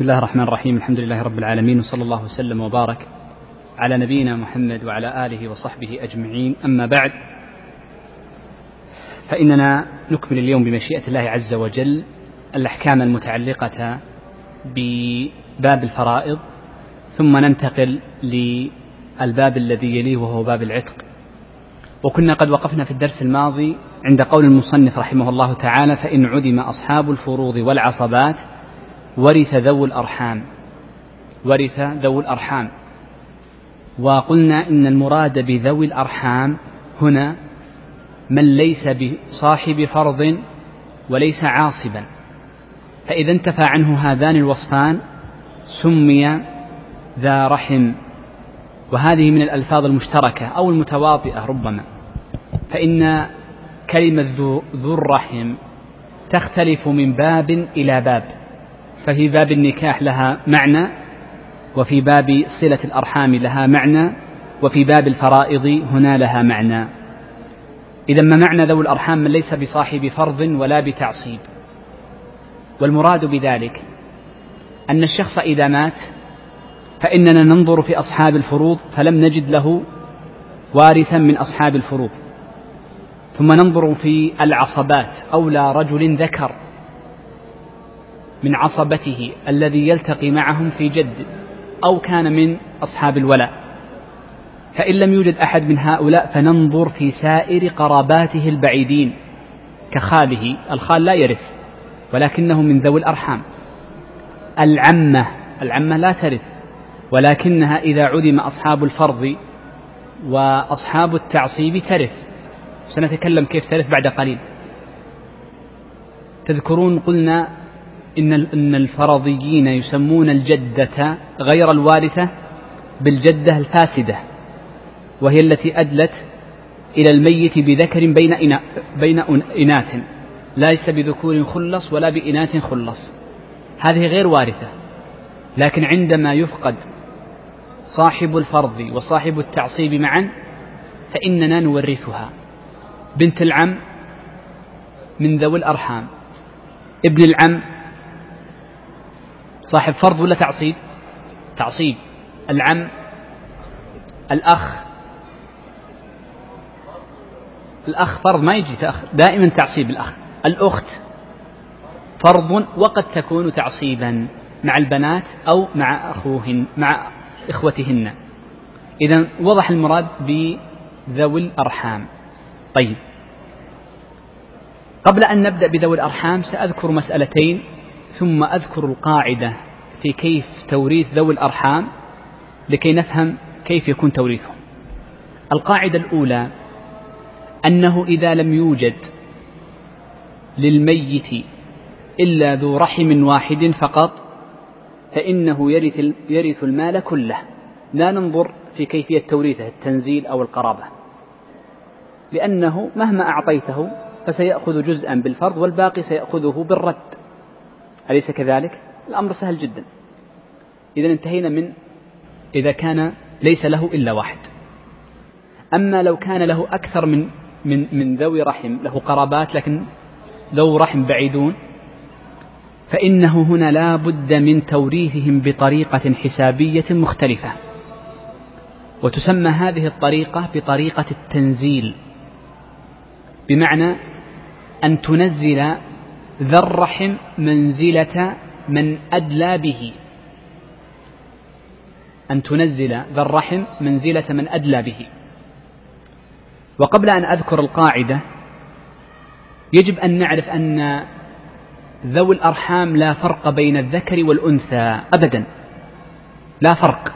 بسم الله الرحمن الرحيم. الحمد لله رب العالمين وصلى الله وسلم وبارك على نبينا محمد وعلى آله وصحبه أجمعين. أما بعد فإننا نكمل اليوم بمشيئة الله عز وجل الأحكام المتعلقة بباب الفرائض ثم ننتقل للباب الذي يليه وهو باب العتق. وكنا قد وقفنا في الدرس الماضي عند قول المصنف رحمه الله تعالى فإن عدم أصحاب الفروض والعصبات ورث ذو الأرحام. ورث ذو الأرحام. وقلنا إن المراد بذوي الأرحام هنا من ليس بصاحب فرض وليس عاصبا. فإذا انتفى عنه هذان الوصفان سمي ذا رحم. وهذه من الألفاظ المشتركة أو المتواطئة ربما. فإن كلمة ذو الرحم تختلف من باب إلى باب. ففي باب النكاح لها معنى وفي باب صلة الأرحام لها معنى وفي باب الفرائض هنا لها معنى. إذا ما معنى ذوي الأرحام من ليس بصاحب فرض ولا بتعصيب؟ والمراد بذلك أن الشخص إذا مات فإننا ننظر في أصحاب الفروض فلم نجد له وارثا من أصحاب الفروض. ثم ننظر في العصبات أولى رجل ذكر من عصبته الذي يلتقي معهم في جد أو كان من أصحاب الولاء. فإن لم يوجد أحد من هؤلاء فننظر في سائر قراباته البعيدين كخاله الخال لا يرث ولكنه من ذوي الأرحام. العمة العمة لا ترث ولكنها إذا عدم أصحاب الفرض وأصحاب التعصيب ترث. سنتكلم كيف ترث بعد قليل. تذكرون قلنا إن إن الفرضيين يسمون الجدة غير الوارثة بالجدة الفاسدة وهي التي أدلت إلى الميت بذكر بين إنا بين إناث ليس بذكور خلص ولا بإناث خلص. هذه غير وارثة لكن عندما يفقد صاحب الفرض وصاحب التعصيب معا فإننا نورثها. بنت العم من ذوي الأرحام ابن العم صاحب فرض ولا تعصيب؟ تعصيب. العم الأخ. الأخ فرض ما يجي تأخ دائما تعصيب الأخ. الأخت فرض وقد تكون تعصيبا مع البنات أو مع أخوهن مع إخوتهن. إذا وضح المراد بذوي الأرحام. طيب. قبل أن نبدأ بذوي الأرحام سأذكر مسألتين. ثم أذكر القاعدة في كيف توريث ذوي الأرحام لكي نفهم كيف يكون توريثهم. القاعدة الأولى أنه إذا لم يوجد للميت إلا ذو رحم واحد فقط فإنه يرث يرث المال كله. لا ننظر في كيفية توريثه التنزيل أو القرابة. لأنه مهما أعطيته فسيأخذ جزءا بالفرض والباقي سيأخذه بالرد. أليس كذلك؟ الأمر سهل جدا. إذا انتهينا من إذا كان ليس له إلا واحد. أما لو كان له أكثر من من من ذوي رحم له قرابات لكن ذو رحم بعيدون فإنه هنا لا بد من توريثهم بطريقة حسابية مختلفة. وتسمى هذه الطريقة بطريقة التنزيل بمعنى أن تنزل ذا الرحم منزلة من أدلى به. أن تنزل ذا الرحم منزلة من أدلى به. وقبل أن أذكر القاعدة يجب أن نعرف أن ذوي الأرحام لا فرق بين الذكر والأنثى أبدا. لا فرق.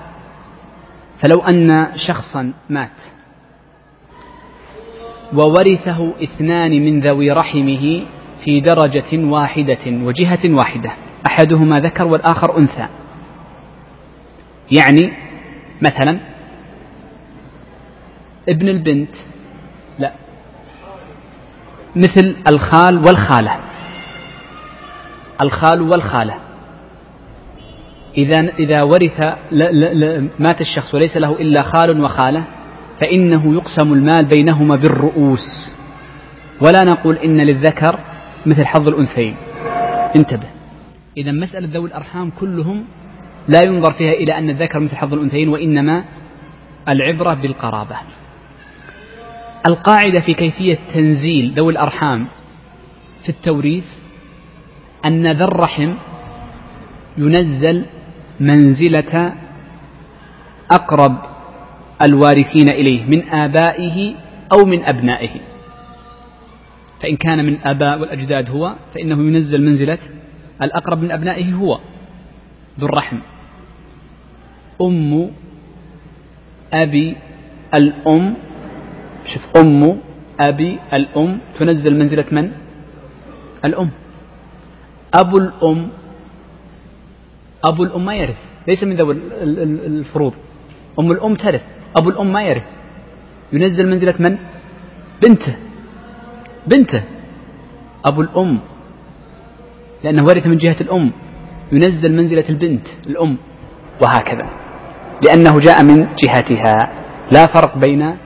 فلو أن شخصا مات وورثه اثنان من ذوي رحمه في درجة واحدة وجهة واحدة. أحدهما ذكر والآخر أنثى. يعني مثلا ابن البنت لا. مثل الخال والخالة. الخال والخالة. إذا إذا ورث مات الشخص وليس له إلا خال وخالة فإنه يقسم المال بينهما بالرؤوس. ولا نقول إن للذكر مثل حظ الأنثيين. انتبه. إذا مسألة ذوي الأرحام كلهم لا ينظر فيها إلى أن الذكر مثل حظ الأنثيين وإنما العبرة بالقرابة. القاعدة في كيفية تنزيل ذوي الأرحام في التوريث أن ذا الرحم ينزل منزلة أقرب الوارثين إليه من آبائه أو من أبنائه. فإن كان من آباء والأجداد هو فإنه ينزل منزلة الأقرب من أبنائه هو ذو الرحم. أم أبي الأم شوف أم أبي الأم تنزل منزلة من؟ الأم. أبو الأم أبو الأم ما يرث ليس من ذوي الفروض. أم الأم ترث أبو الأم ما يرث. ينزل منزلة من؟ بنته. بنته أبو الأم لأنه ورث من جهة الأم ينزل منزلة البنت الأم وهكذا لأنه جاء من جهتها لا فرق بين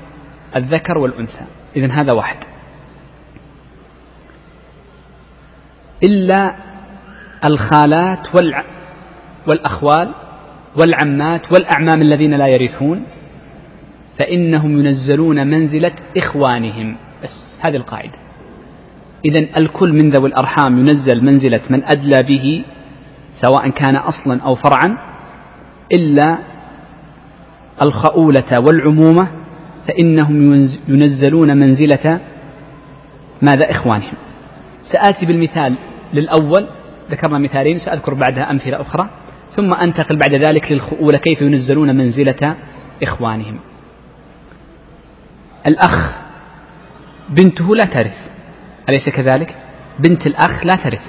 الذكر والأنثى إذا هذا واحد. إلا الخالات والع... والأخوال والعمات والأعمام الذين لا يرثون فإنهم ينزلون منزلة إخوانهم بس هذه القاعدة. إذا الكل من ذوي الأرحام ينزل منزلة من أدلى به سواء كان أصلا أو فرعا إلا الخؤولة والعمومة فإنهم ينزلون منزلة ماذا إخوانهم. سآتي بالمثال للأول ذكرنا مثالين سأذكر بعدها أمثلة أخرى ثم أنتقل بعد ذلك للخؤولة كيف ينزلون منزلة إخوانهم. الأخ بنته لا ترث. أليس كذلك؟ بنت الأخ لا ترث.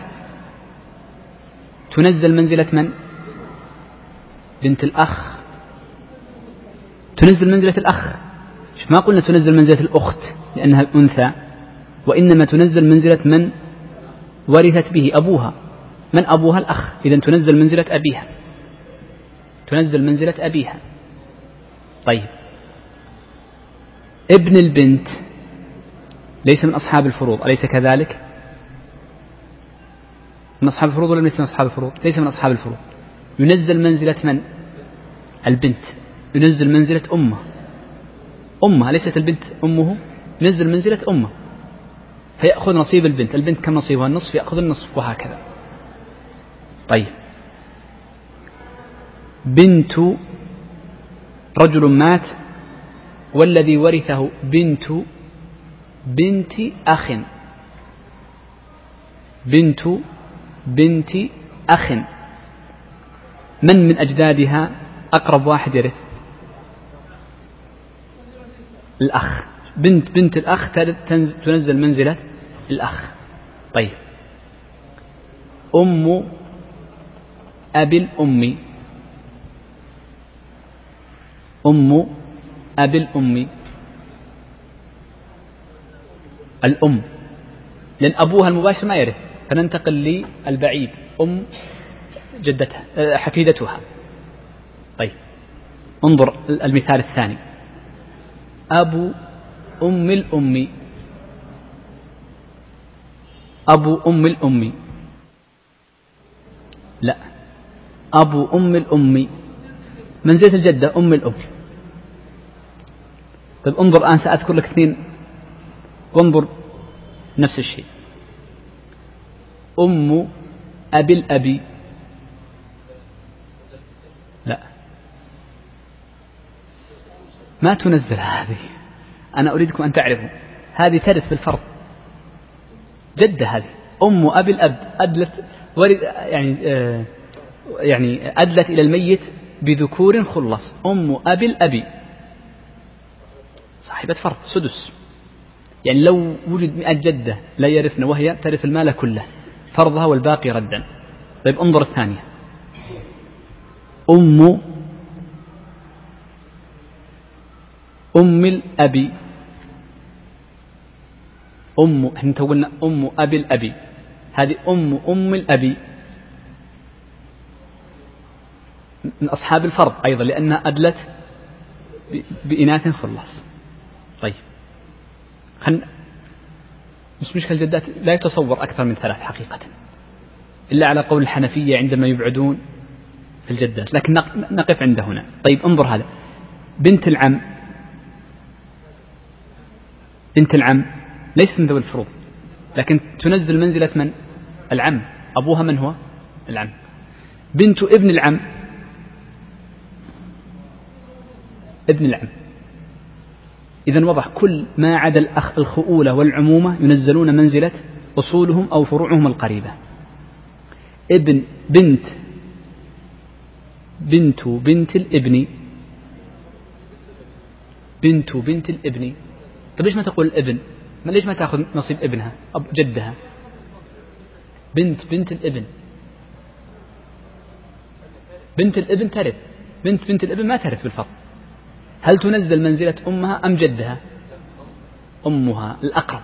تنزل منزلة من؟ بنت الأخ. تنزل منزلة الأخ. ما قلنا تنزل منزلة الأخت لأنها أنثى وإنما تنزل منزلة من ورثت به أبوها. من أبوها الأخ؟ إذا تنزل منزلة أبيها. تنزل منزلة أبيها. طيب. ابن البنت. ليس من أصحاب الفروض. أليس كذلك؟ من أصحاب الفروض ولا ليس من أصحاب الفروض؟ ليس من أصحاب الفروض. ينزل منزلة من؟ البنت. ينزل منزلة أمة. أمة. ليست البنت أمه؟ ينزل منزلة أمة. فيأخذ نصيب البنت. البنت كم نصيبها؟ النصف. يأخذ النصف وهكذا. طيب. بنت رجل مات والذي ورثه بنت بنت أخ. بنت بنت أخ. من من أجدادها أقرب واحد يرث؟ الأخ. بنت بنت الأخ تنزل منزلة الأخ. طيب. أم أبي الأم. أم أبي الأم. الأم. لأن أبوها المباشر ما يرث. فننتقل للبعيد. أم جدتها آه، حفيدتها. طيب. انظر المثال الثاني. أبو أم الأم. أبو أم الأم. لا. أبو أم الأم. منزلة الجدة أم الأم. طيب انظر الآن سأذكر لك اثنين وانظر نفس الشيء. أم أبي الأبي. لا. ما تنزل هذه. أنا أريدكم أن تعرفوا. هذه ترث بالفرض جدة هذه. أم أبي الأب. أدلت ورد يعني آه يعني أدلت إلى الميت بذكور خلص. أم أبي الأبي. صاحبة فرض سدس. يعني لو وجد مئة جدة لا يرثن وهي ترث المال كله فرضها والباقي ردا. طيب انظر الثانية. أم أم الأبي أم إحنا قلنا أم أبي الأبي هذه أم أم الأبي من أصحاب الفرض أيضا لأنها أدلت بإناث خلص. طيب. خل مش مشكلة الجدات لا يتصور أكثر من ثلاث حقيقة. إلا على قول الحنفية عندما يبعدون في الجدات. لكن نقف عند هنا. طيب انظر هذا. بنت العم. بنت العم ليست من ذوي الفروض لكن تنزل منزلة من؟ العم. أبوها من هو؟ العم. بنت ابن العم. ابن العم. إذا وضح كل ما عدا الخؤولة والعمومة ينزلون منزلة أصولهم أو فروعهم القريبة. ابن بنت بنت بنت الابن. بنت بنت الابن. طيب ليش ما تقول الابن؟ ما ليش ما تأخذ نصيب ابنها أب جدها؟ بنت بنت الابن. بنت الابن ترث. بنت بنت الابن ما ترث بالفضل هل تنزل منزلة أمها أم جدها؟ أمها الأقرب.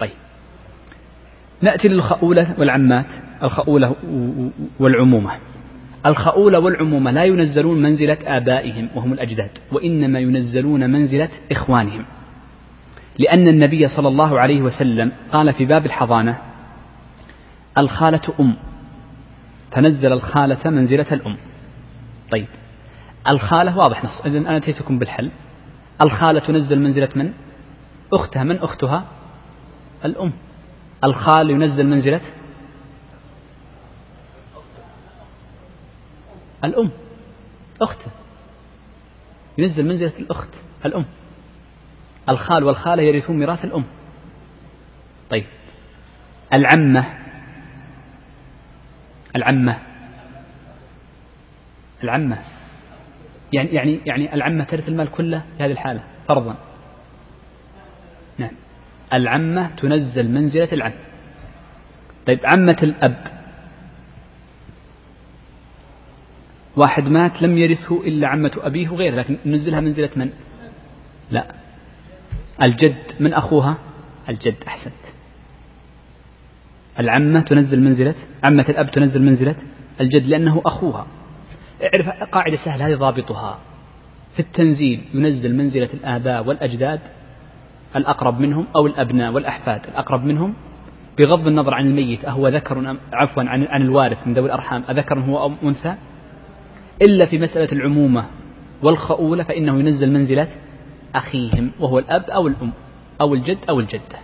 طيب. نأتي للخؤولة والعمات الخؤولة والعمومة. الخؤولة والعمومة لا ينزلون منزلة آبائهم وهم الأجداد وإنما ينزلون منزلة إخوانهم. لأن النبي صلى الله عليه وسلم قال في باب الحضانة الخالة أم. تنزل الخالة منزلة الأم. طيب. الخالة واضح نص. إذن أنا أتيتكم بالحل. الخالة تنزل منزلة من؟ أختها. من أختها؟ الأم. الخال ينزل منزلة؟ الأم. أخته ينزل منزلة الأخت الأم. الخال والخالة يرثون ميراث الأم. طيب. العمة. العمة. العمة. يعني يعني يعني العمة ترث المال كله في هذه الحالة فرضا. نعم. العمة تنزل منزلة العم. طيب عمة الأب. واحد مات لم يرثه إلا عمة أبيه وغيره لكن ننزلها منزلة من؟ لا. الجد من أخوها؟ الجد أحسنت. العمة تنزل منزلة عمة الأب تنزل منزلة الجد لأنه أخوها. اعرف قاعدة سهلة هذه ضابطها. في التنزيل ينزل منزلة الآباء والأجداد الأقرب منهم أو الأبناء والأحفاد الأقرب منهم بغض النظر عن الميت أهو ذكر عفوا عن عن الوارث من ذوي الأرحام أذكر هو أو أنثى؟ إلا في مسألة العمومة والخؤولة فإنه ينزل منزلة أخيهم وهو الأب أو الأم أو الجد أو الجدة.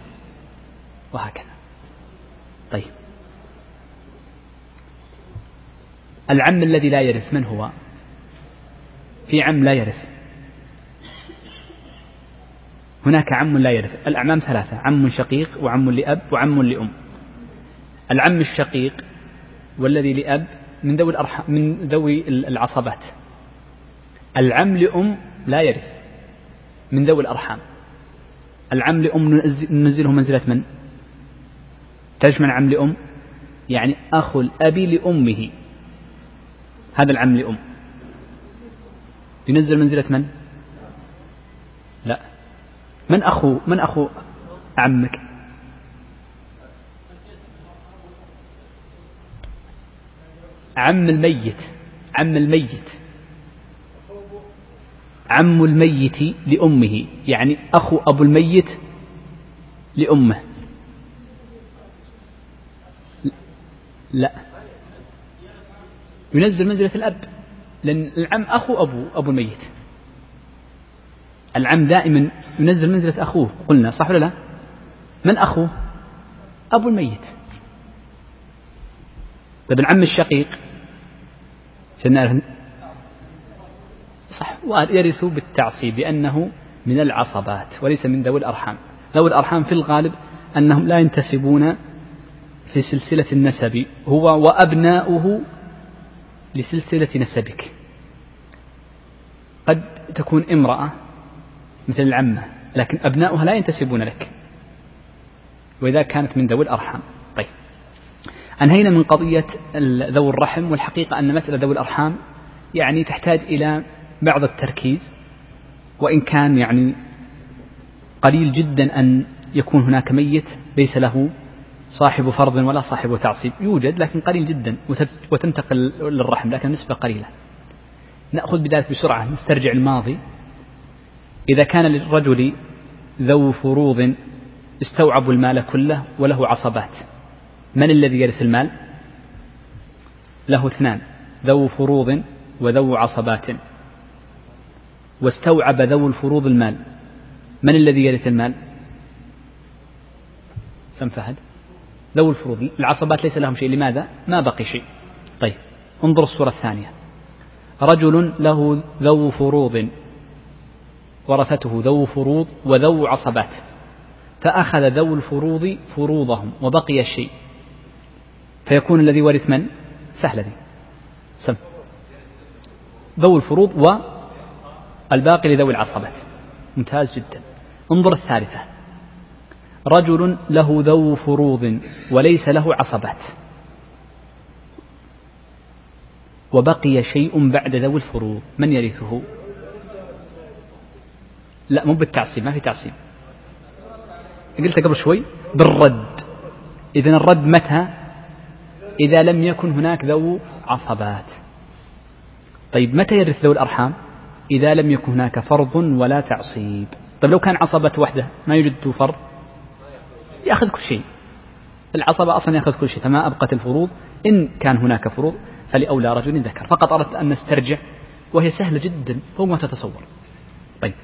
وهكذا. طيب. العم الذي لا يرث من هو؟ في عم لا يرث. هناك عم لا يرث. الأعمام ثلاثة عم شقيق وعم لأب وعم لأم. العم الشقيق والذي لأب من ذوي الأرحام من ذوي العصبات. العم لأم لا يرث من ذوي الأرحام. العم لأم ننزله منزلة من؟ من عم لأم؟ يعني أخو الأب لأمه. هذا العم لأم. ينزل منزلة من؟ لا. من أخو من أخو عمك؟ عم الميت عم الميت. عم الميت لأمه يعني أخو أبو الميت لأمه. لا. ينزل منزلة الأب. لأن العم أخو أبو أبو الميت. العم دائما ينزل منزلة أخوه. قلنا صح ولا لا؟ من أخوه أبو الميت. طيب العم الشقيق. عشان صح. ويرث بالتعصيب لأنه من العصبات وليس من ذوي الأرحام. ذوي الأرحام في الغالب أنهم لا ينتسبون في سلسلة النسب. هو وأبناؤه لسلسلة نسبك. قد تكون امرأة مثل العمة لكن أبناؤها لا ينتسبون لك. وإذا كانت من ذوي الأرحام. طيب. أنهينا من قضية ذوي الرحم والحقيقة أن مسألة ذوي الأرحام يعني تحتاج إلى بعض التركيز وإن كان يعني قليل جدا أن يكون هناك ميت ليس له صاحب فرض ولا صاحب تعصيب. يوجد لكن قليل جدا وتنتقل للرحم لكن نسبة قليلة. نأخذ بذلك بسرعة نسترجع الماضي. إذا كان للرجل ذو فروض استوعبوا المال كله وله عصبات من الذي يرث المال؟ له اثنان ذو فروض وذو عصبات. واستوعب ذو الفروض المال من الذي يرث المال؟ سم فهد. ذو الفروض. العصبات ليس لهم شيء. لماذا؟ ما بقي شيء. طيب انظر الصورة الثانية. رجل له ذو فروض ورثته ذو فروض وذو عصبات. فأخذ ذو الفروض فروضهم وبقي الشيء. فيكون الذي ورث من؟ سهلة دي سم. ذو الفروض والباقي لذوي العصبات. ممتاز جدا. انظر الثالثة. رجل له ذو فروض وليس له عصبات. وبقي شيء بعد ذوي الفروض. من يرثه؟ لا مو بالتعصيب ما في تعصيب. قلت قبل شوي بالرد. إذا الرد متى؟ إذا لم يكن هناك ذو عصبات. طيب متى يرث ذوي الأرحام؟ إذا لم يكن هناك فرض ولا تعصيب. طيب لو كان عصبة وحدة ما يوجد فرض؟ يأخذ كل شيء. العصبة أصلا يأخذ كل شيء. فما أبقت الفروض. إن كان هناك فروض فلأولى رجل ذكر. فقط أردت أن نسترجع وهي سهلة جدا فوق ما تتصور. طيب.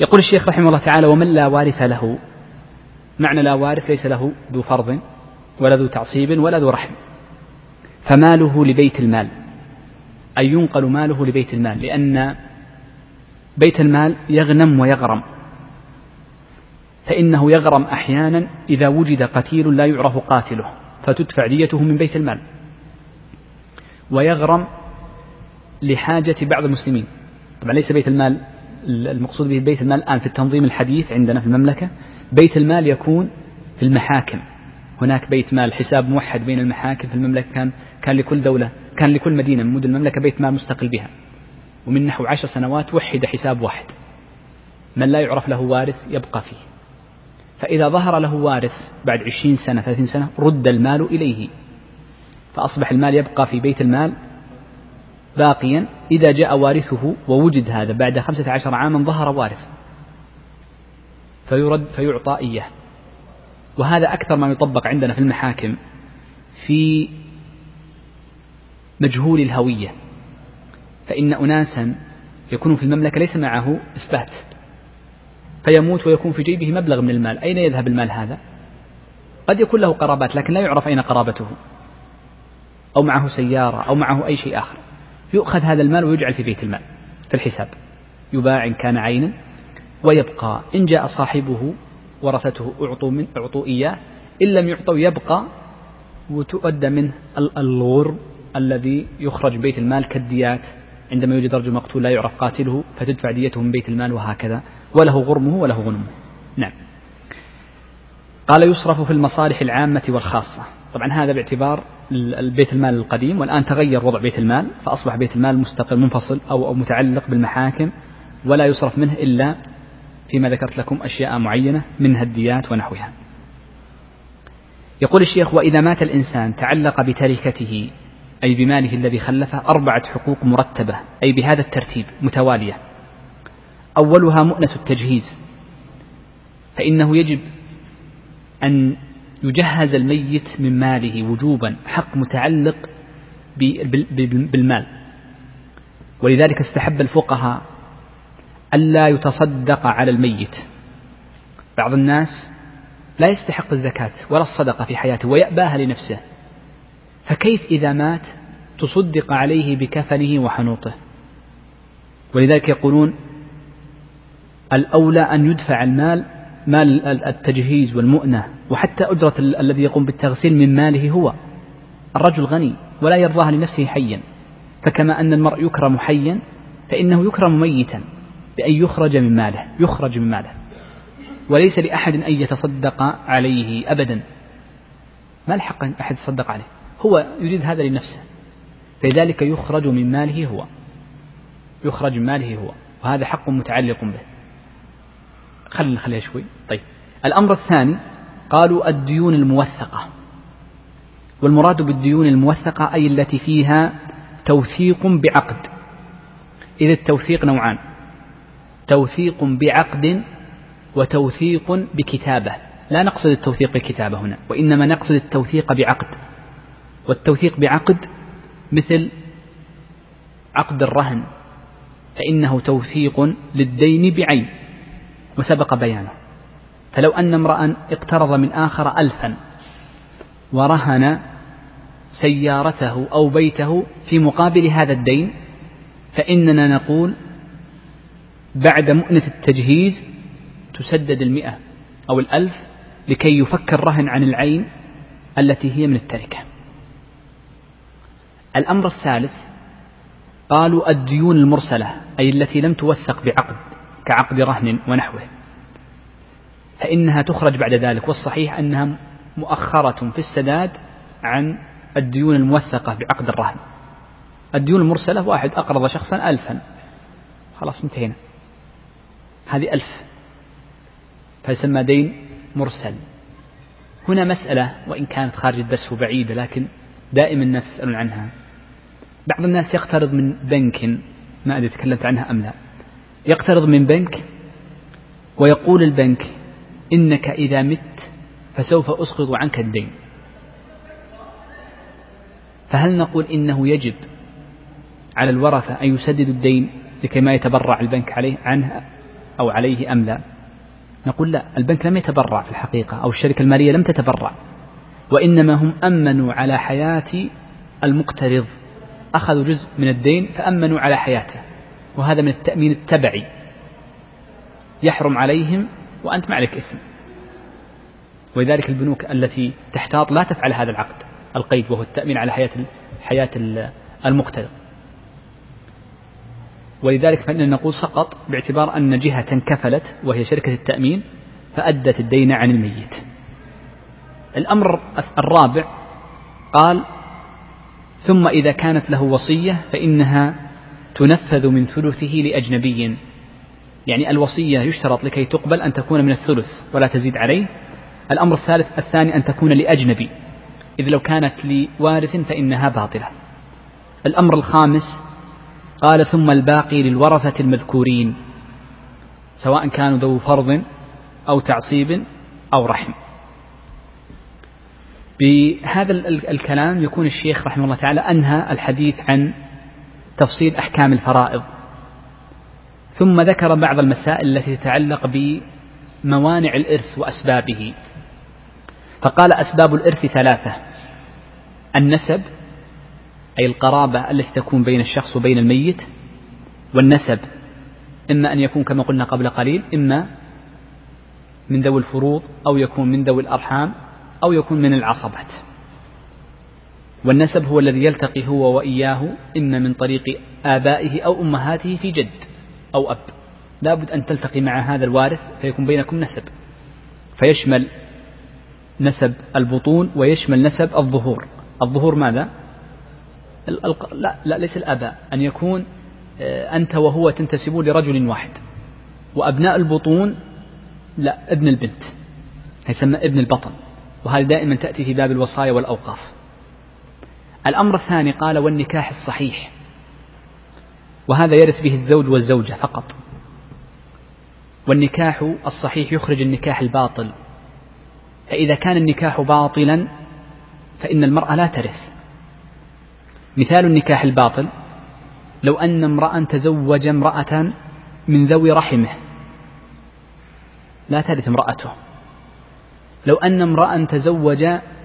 يقول الشيخ رحمه الله تعالى ومن لا وارث له؟ معنى لا وارث ليس له ذو فرض ولا ذو تعصيب ولا ذو رحم. فماله لبيت المال. أي ينقل ماله لبيت المال. لأن بيت المال يغنم ويغرم. فإنه يغرم أحيانا إذا وجد قتيل لا يعرف قاتله فتدفع ديته من بيت المال. ويغرم لحاجة بعض المسلمين. طبعا ليس بيت المال المقصود به بيت المال الآن في التنظيم الحديث عندنا في المملكة. بيت المال يكون في المحاكم. هناك بيت مال حساب موحد بين المحاكم في المملكة كان كان لكل دولة كان لكل مدينة من مدن المملكة بيت مال مستقل بها. ومن نحو عشر سنوات وحد حساب واحد. من لا يعرف له وارث يبقى فيه. فإذا ظهر له وارث بعد عشرين سنة ثلاثين سنة رد المال إليه. فأصبح المال يبقى في بيت المال باقيا. إذا جاء وارثه ووجد هذا بعد خمسة عشر عاما ظهر وارث فيرد فيعطى إياه. وهذا أكثر ما يطبق عندنا في المحاكم في مجهول الهوية. فإن أناسا يكون في المملكة ليس معه إثبات. فيموت ويكون في جيبه مبلغ من المال. أين يذهب المال هذا؟ قد يكون له قرابات لكن لا يعرف أين قرابته. أو معه سيارة أو معه أي شيء آخر. يؤخذ هذا المال ويجعل في بيت المال في الحساب. يباع إن كان عينا ويبقى. إن جاء صاحبه ورثته أعطوا من أعطوا إياه. إن لم يعطوا يبقى. وتؤدى منه الغرم الذي يخرج بيت المال كالديات. عندما يوجد رجل مقتول لا يعرف قاتله فتدفع ديته من بيت المال وهكذا. وله غرمه وله غنمه. نعم. قال يصرف في المصالح العامة والخاصة. طبعا هذا باعتبار البيت المال القديم والآن تغير وضع بيت المال فأصبح بيت المال مستقل منفصل أو متعلق بالمحاكم ولا يصرف منه إلا فيما ذكرت لكم أشياء معينة منها الديات ونحوها. يقول الشيخ وإذا مات الإنسان تعلق بتركته أي بماله الذي خلفه أربعة حقوق مرتبة أي بهذا الترتيب متوالية. أولها مؤنة التجهيز فإنه يجب أن يجهز الميت من ماله وجوبا حق متعلق بالمال. ولذلك استحب الفقهاء ألا يتصدق على الميت. بعض الناس لا يستحق الزكاة ولا الصدقة في حياته ويأباها لنفسه. فكيف إذا مات تصدق عليه بكفنه وحنوطه؟ ولذلك يقولون الأولى أن يدفع المال مال التجهيز والمؤنة وحتى أجرة الذي يقوم بالتغسيل من ماله هو. الرجل غني ولا يرضاها لنفسه حيا فكما أن المرء يكرم حيا فإنه يكرم ميتا بأن يخرج من ماله يخرج من ماله. وليس لأحد أن يتصدق عليه أبدا. ما الحق أن أحد يتصدق عليه؟ هو يريد هذا لنفسه. فلذلك يخرج من ماله هو. يخرج من ماله هو وهذا حق متعلق به. خلينا نخليها شوي. طيب. الأمر الثاني قالوا الديون الموثقة. والمراد بالديون الموثقة أي التي فيها توثيق بعقد. إذا التوثيق نوعان. توثيق بعقد وتوثيق بكتابة. لا نقصد التوثيق بالكتابة هنا وإنما نقصد التوثيق بعقد. والتوثيق بعقد مثل عقد الرهن فإنه توثيق للدين بعين. وسبق بيانه. فلو أن امرأ اقترض من آخر ألفا ورهن سيارته أو بيته في مقابل هذا الدين فإننا نقول بعد مؤنة التجهيز تسدد المئة أو الألف لكي يفك الرهن عن العين التي هي من التركة. الأمر الثالث قالوا الديون المرسلة أي التي لم توثق بعقد. كعقد رهن ونحوه. فإنها تخرج بعد ذلك والصحيح أنها مؤخرة في السداد عن الديون الموثقة بعقد الرهن. الديون المرسلة واحد أقرض شخصا ألفا. خلاص انتهينا. هذه ألف. فيسمى دين مرسل. هنا مسألة وإن كانت خارج الدرس وبعيدة لكن دائما الناس يسألون عنها. بعض الناس يقترض من بنك ما أدري تكلمت عنها أم لا. يقترض من بنك ويقول البنك إنك إذا مت فسوف أسقط عنك الدين. فهل نقول إنه يجب على الورثة أن يسددوا الدين لكي ما يتبرع البنك عليه عنه أو عليه أم لا؟ نقول لا البنك لم يتبرع في الحقيقة أو الشركة المالية لم تتبرع وإنما هم أمنوا على حياة المقترض أخذوا جزء من الدين فأمنوا على حياته. وهذا من التأمين التبعي. يحرم عليهم وأنت ما عليك إثم. ولذلك البنوك التي تحتاط لا تفعل هذا العقد القيد وهو التأمين على حياة حياة المقترض ولذلك فإننا نقول سقط باعتبار أن جهة انكفلت وهي شركة التأمين فأدت الدين عن الميت. الأمر الرابع قال ثم إذا كانت له وصية فإنها تنفذ من ثلثه لأجنبي. يعني الوصية يشترط لكي تقبل أن تكون من الثلث ولا تزيد عليه. الأمر الثالث الثاني أن تكون لأجنبي. إذ لو كانت لوارث فإنها باطلة. الأمر الخامس قال ثم الباقي للورثة المذكورين سواء كانوا ذو فرض أو تعصيب أو رحم. بهذا الكلام يكون الشيخ رحمه الله تعالى أنهى الحديث عن تفصيل أحكام الفرائض. ثم ذكر بعض المسائل التي تتعلق بموانع الإرث وأسبابه. فقال أسباب الإرث ثلاثة. النسب أي القرابة التي تكون بين الشخص وبين الميت. والنسب إما أن يكون كما قلنا قبل قليل إما من ذوي الفروض أو يكون من ذوي الأرحام أو يكون من العصبات. والنسب هو الذي يلتقي هو وإياه إما من طريق آبائه أو أمهاته في جد أو أب. لابد أن تلتقي مع هذا الوارث فيكون بينكم نسب. فيشمل نسب البطون ويشمل نسب الظهور. الظهور ماذا؟ لا, لا ليس الآباء. أن يكون آه، أنت وهو تنتسبون لرجل واحد. وأبناء البطون لا ابن البنت. يسمى ابن البطن. وهذه دائما تأتي في باب الوصايا والأوقاف. الأمر الثاني قال والنكاح الصحيح. وهذا يرث به الزوج والزوجة فقط. والنكاح الصحيح يخرج النكاح الباطل. فإذا كان النكاح باطلا فإن المرأة لا ترث. مثال النكاح الباطل لو أن امرأ تزوج امرأة من ذوي رحمه لا ترث امرأته. لو أن امرأ تزوج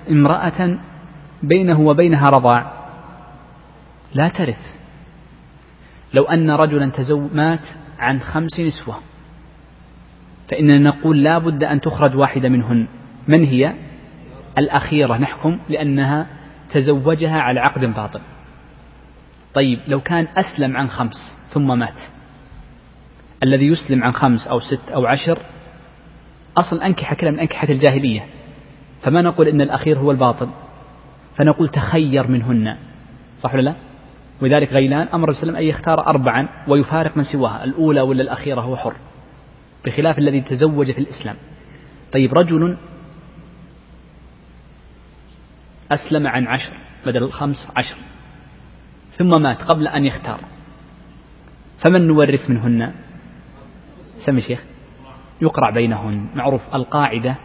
امرأة بينه وبينها رضاع. لا ترث. لو أن رجلا مات عن خمس نسوة فإننا نقول لا بد أن تخرج واحدة منهن. من هي؟ الأخيرة نحكم لأنها تزوجها على عقد باطل. طيب لو كان أسلم عن خمس ثم مات الذي يسلم عن خمس أو ست أو عشر أصل أنكحة كلام من أنكحة الجاهلية. فما نقول إن الأخير هو الباطل؟ فنقول تخير منهن. صح ولا لا؟ ولذلك غيلان أمر وسلم أن يختار أربعا ويفارق من سواها. الأولى ولا الأخيرة هو حر. بخلاف الذي تزوج في الإسلام. طيب رجل أسلم عن عشر بدل الخمس عشر. ثم مات قبل أن يختار. فمن نورث منهن؟ سمي شيخ. يقرع بينهن. معروف. القاعدة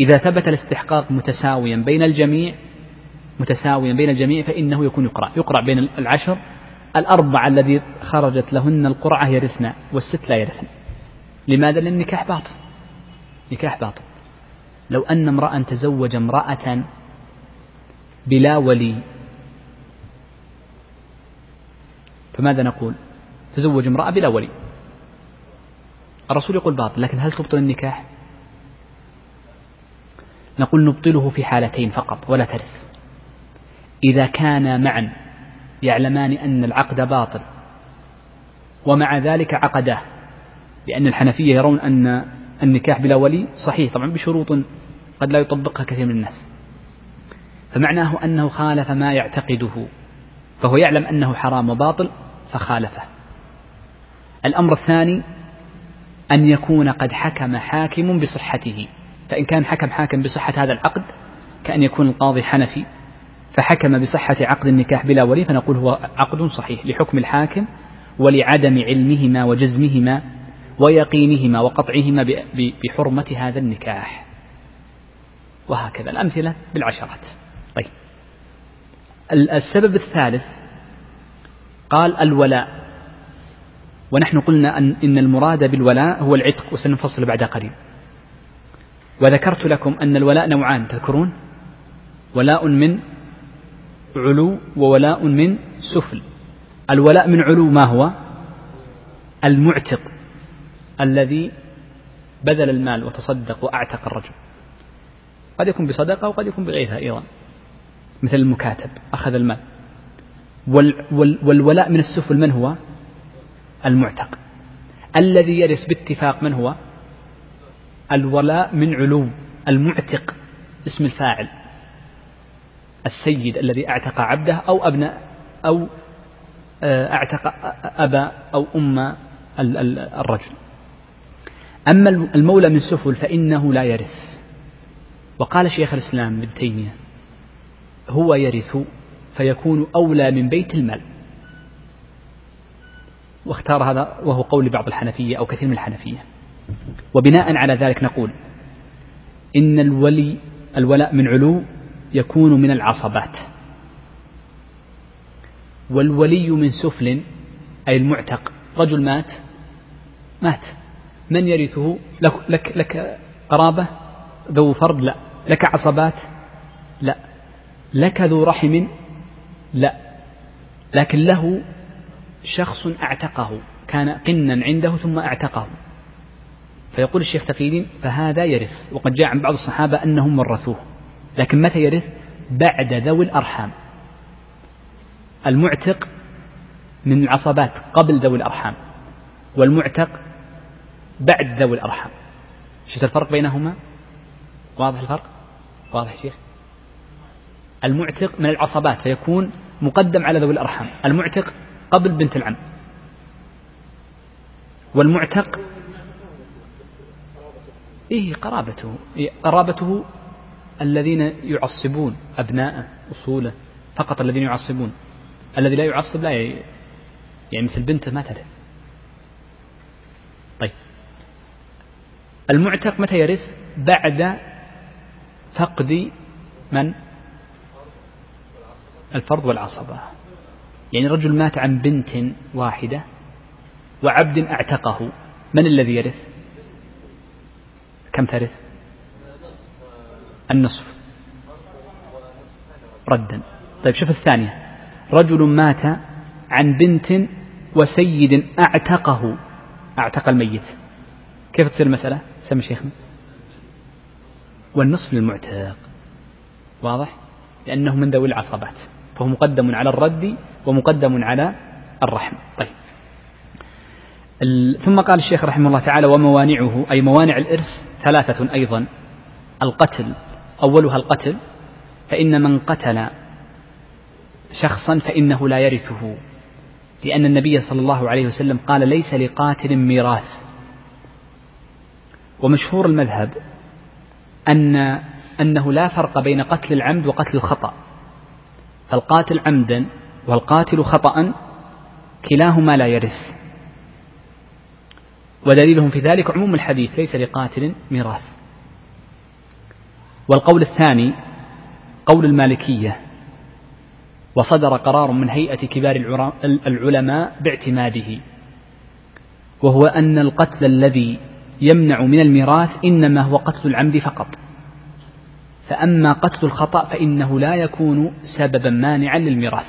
إذا ثبت الاستحقاق متساويا بين الجميع متساويا بين الجميع فإنه يكون يقرأ. يقرأ بين العشر. الأربعة الذي خرجت لهن القرعة يرثن والست لا يرثن. لماذا؟ لأن النكاح باطل. نكاح باطل. لو أن امرأ تزوج امرأة بلا ولي فماذا نقول؟ تزوج امرأة بلا ولي. الرسول يقول باطل لكن هل تبطل النكاح؟ نقول نبطله في حالتين فقط ولا ترث. إذا كانا معا يعلمان أن العقد باطل. ومع ذلك عقداه لأن الحنفية يرون أن النكاح بلا ولي صحيح. طبعا بشروط قد لا يطبقها كثير من الناس. فمعناه أنه خالف ما يعتقده. فهو يعلم أنه حرام وباطل فخالفه. الأمر الثاني أن يكون قد حكم حاكم بصحته. فإن كان حكم حاكم بصحة هذا العقد كأن يكون القاضي حنفي. فحكم بصحة عقد النكاح بلا ولي فنقول هو عقد صحيح لحكم الحاكم ولعدم علمهما وجزمهما ويقينهما وقطعهما بحرمة هذا النكاح. وهكذا الأمثلة بالعشرات. طيب. السبب الثالث قال الولاء. ونحن قلنا أن إن المراد بالولاء هو العتق وسنفصل بعد قليل. وذكرت لكم أن الولاء نوعان تذكرون؟ ولاء من علو وولاء من سفل. الولاء من علو ما هو؟ المعتق الذي بذل المال وتصدق وأعتق الرجل. قد يكون بصدقة وقد يكون بغيرها أيضا. مثل المكاتب أخذ المال. وال وال والولاء من السفل من هو؟ المعتق. الذي يرث باتفاق من هو؟ الولاء من علو المعتق اسم الفاعل. السيد الذي اعتق عبده أو أبناء أو آه، اعتق أبا أو أم الرجل. أما المولى من سفل فإنه لا يرث. وقال شيخ الإسلام ابن تيمية هو يرث فيكون أولى من بيت المال. واختار هذا وهو قول بعض الحنفية أو كثير من الحنفية. وبناء على ذلك نقول إن الولي الولاء من علو يكون من العصبات. والولي من سفل أي المعتق. رجل مات مات. من يرثه؟ لك, لك, لك قرابة؟ ذو فرد؟ لا. لك عصبات؟ لا. لك ذو رحم؟ لا. لكن له شخص أعتقه كان قنا عنده ثم أعتقه. فيقول الشيخ تقي فهذا يرث. وقد جاء عن بعض الصحابة أنهم ورثوه. لكن متى يرث؟ بعد ذوي الأرحام. المعتق من العصبات قبل ذوي الأرحام والمعتق بعد ذوي الأرحام. شفت الفرق بينهما؟ واضح الفرق؟ واضح شيخ؟ المعتق من العصبات فيكون مقدم على ذوي الأرحام. المعتق قبل بنت العم. والمعتق إيه قرابته؟ إيه قرابته الذين يعصبون أبناءه أصوله فقط الذين يعصبون. الذي لا يعصب لا. يعني مثل بنته ما ترث طيب. المعتق متى يرث؟ بعد فقد من؟ الفرض والعصبة. يعني رجل مات عن بنت واحدة وعبد اعتقه من الذي يرث؟ كم ترث؟ النصف. ردا. طيب شوف الثانية. رجل مات عن بنت وسيد أعتقه. أعتق الميت. كيف تصير المسألة؟ سمي شيخنا. والنصف للمعتق. واضح؟ لأنه من ذوي العصبات. فهو مقدم على الرد ومقدم على الرحم. طيب. ثم قال الشيخ رحمه الله تعالى وموانعه. أي موانع الإرث ثلاثة أيضا. القتل أولها القتل فإن من قتل شخصا فإنه لا يرثه لأن النبي صلى الله عليه وسلم قال ليس لقاتل ميراث. ومشهور المذهب أن أنه لا فرق بين قتل العمد وقتل الخطأ. فالقاتل عمدا والقاتل خطأ كلاهما لا يرث. ودليلهم في ذلك عموم الحديث ليس لقاتل ميراث. والقول الثاني قول المالكية وصدر قرار من هيئة كبار العلماء باعتماده وهو أن القتل الذي يمنع من الميراث إنما هو قتل العمد فقط. فأما قتل الخطأ فإنه لا يكون سببا مانعا للميراث.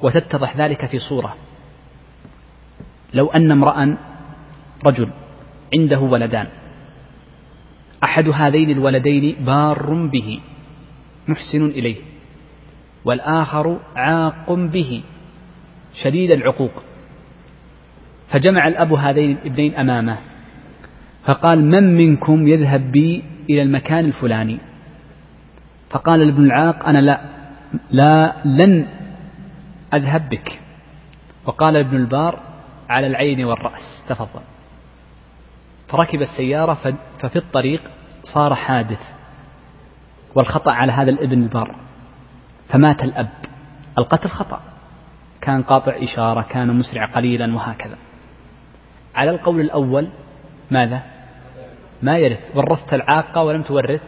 وتتضح ذلك في صورة. لو أن امرأ رجل عنده ولدان أحد هذين الولدين بار به محسن إليه والآخر عاق به شديد العقوق. فجمع الأب هذين الابنين أمامه فقال من منكم يذهب بي إلى المكان الفلاني؟ فقال الابن العاق أنا لا لا لن أذهب بك. وقال ابن البار على العين والرأس تفضل. فركب السيارة ففي الطريق صار حادث والخطأ على هذا الابن البار فمات الأب. القتل خطأ. كان قاطع إشارة كان مسرع قليلا وهكذا. على القول الأول ماذا؟ ما يرث. ورثت العاقة ولم تورث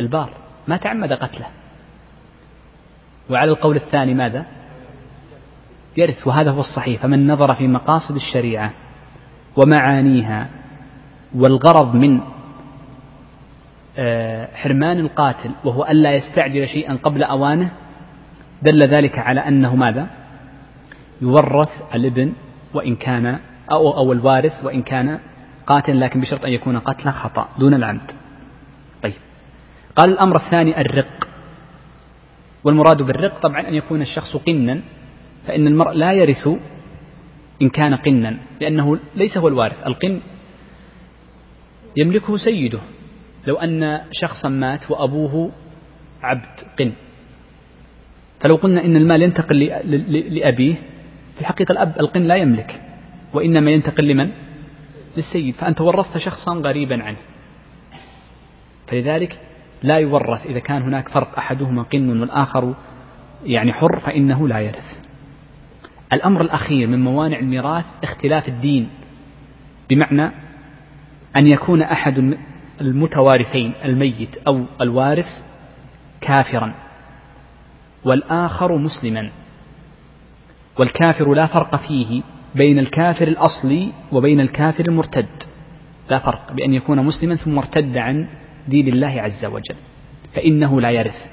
البار. ما تعمد قتله. وعلى القول الثاني ماذا؟ يرث. وهذا هو الصحيح. فمن نظر في مقاصد الشريعة ومعانيها والغرض من آه، حرمان القاتل وهو ألا يستعجل شيئا قبل أوانه دل ذلك على أنه ماذا؟ يورث الابن وإن كان أو, أو الوارث وإن كان قاتل لكن بشرط أن يكون قتله خطأ دون العمد. طيب. قال الأمر الثاني الرق. والمراد بالرق طبعا أن يكون الشخص قنا فإن المرء لا يرث إن كان قنا لأنه ليس هو الوارث. القن يملكه سيده. لو أن شخصا مات وأبوه عبد قن. فلو قلنا إن المال ينتقل لأبيه في الحقيقة الأب القن لا يملك. وإنما ينتقل لمن؟ للسيد. فأنت ورثت شخصا غريبا عنه. فلذلك لا يورث. إذا كان هناك فرق أحدهما قن والآخر يعني حر فإنه لا يرث. الأمر الأخير من موانع الميراث اختلاف الدين. بمعنى أن يكون أحد المتوارثين الميت أو الوارث كافرا والآخر مسلما. والكافر لا فرق فيه بين الكافر الأصلي وبين الكافر المرتد. لا فرق بأن يكون مسلما ثم ارتد عن دين الله عز وجل. فإنه لا يرث.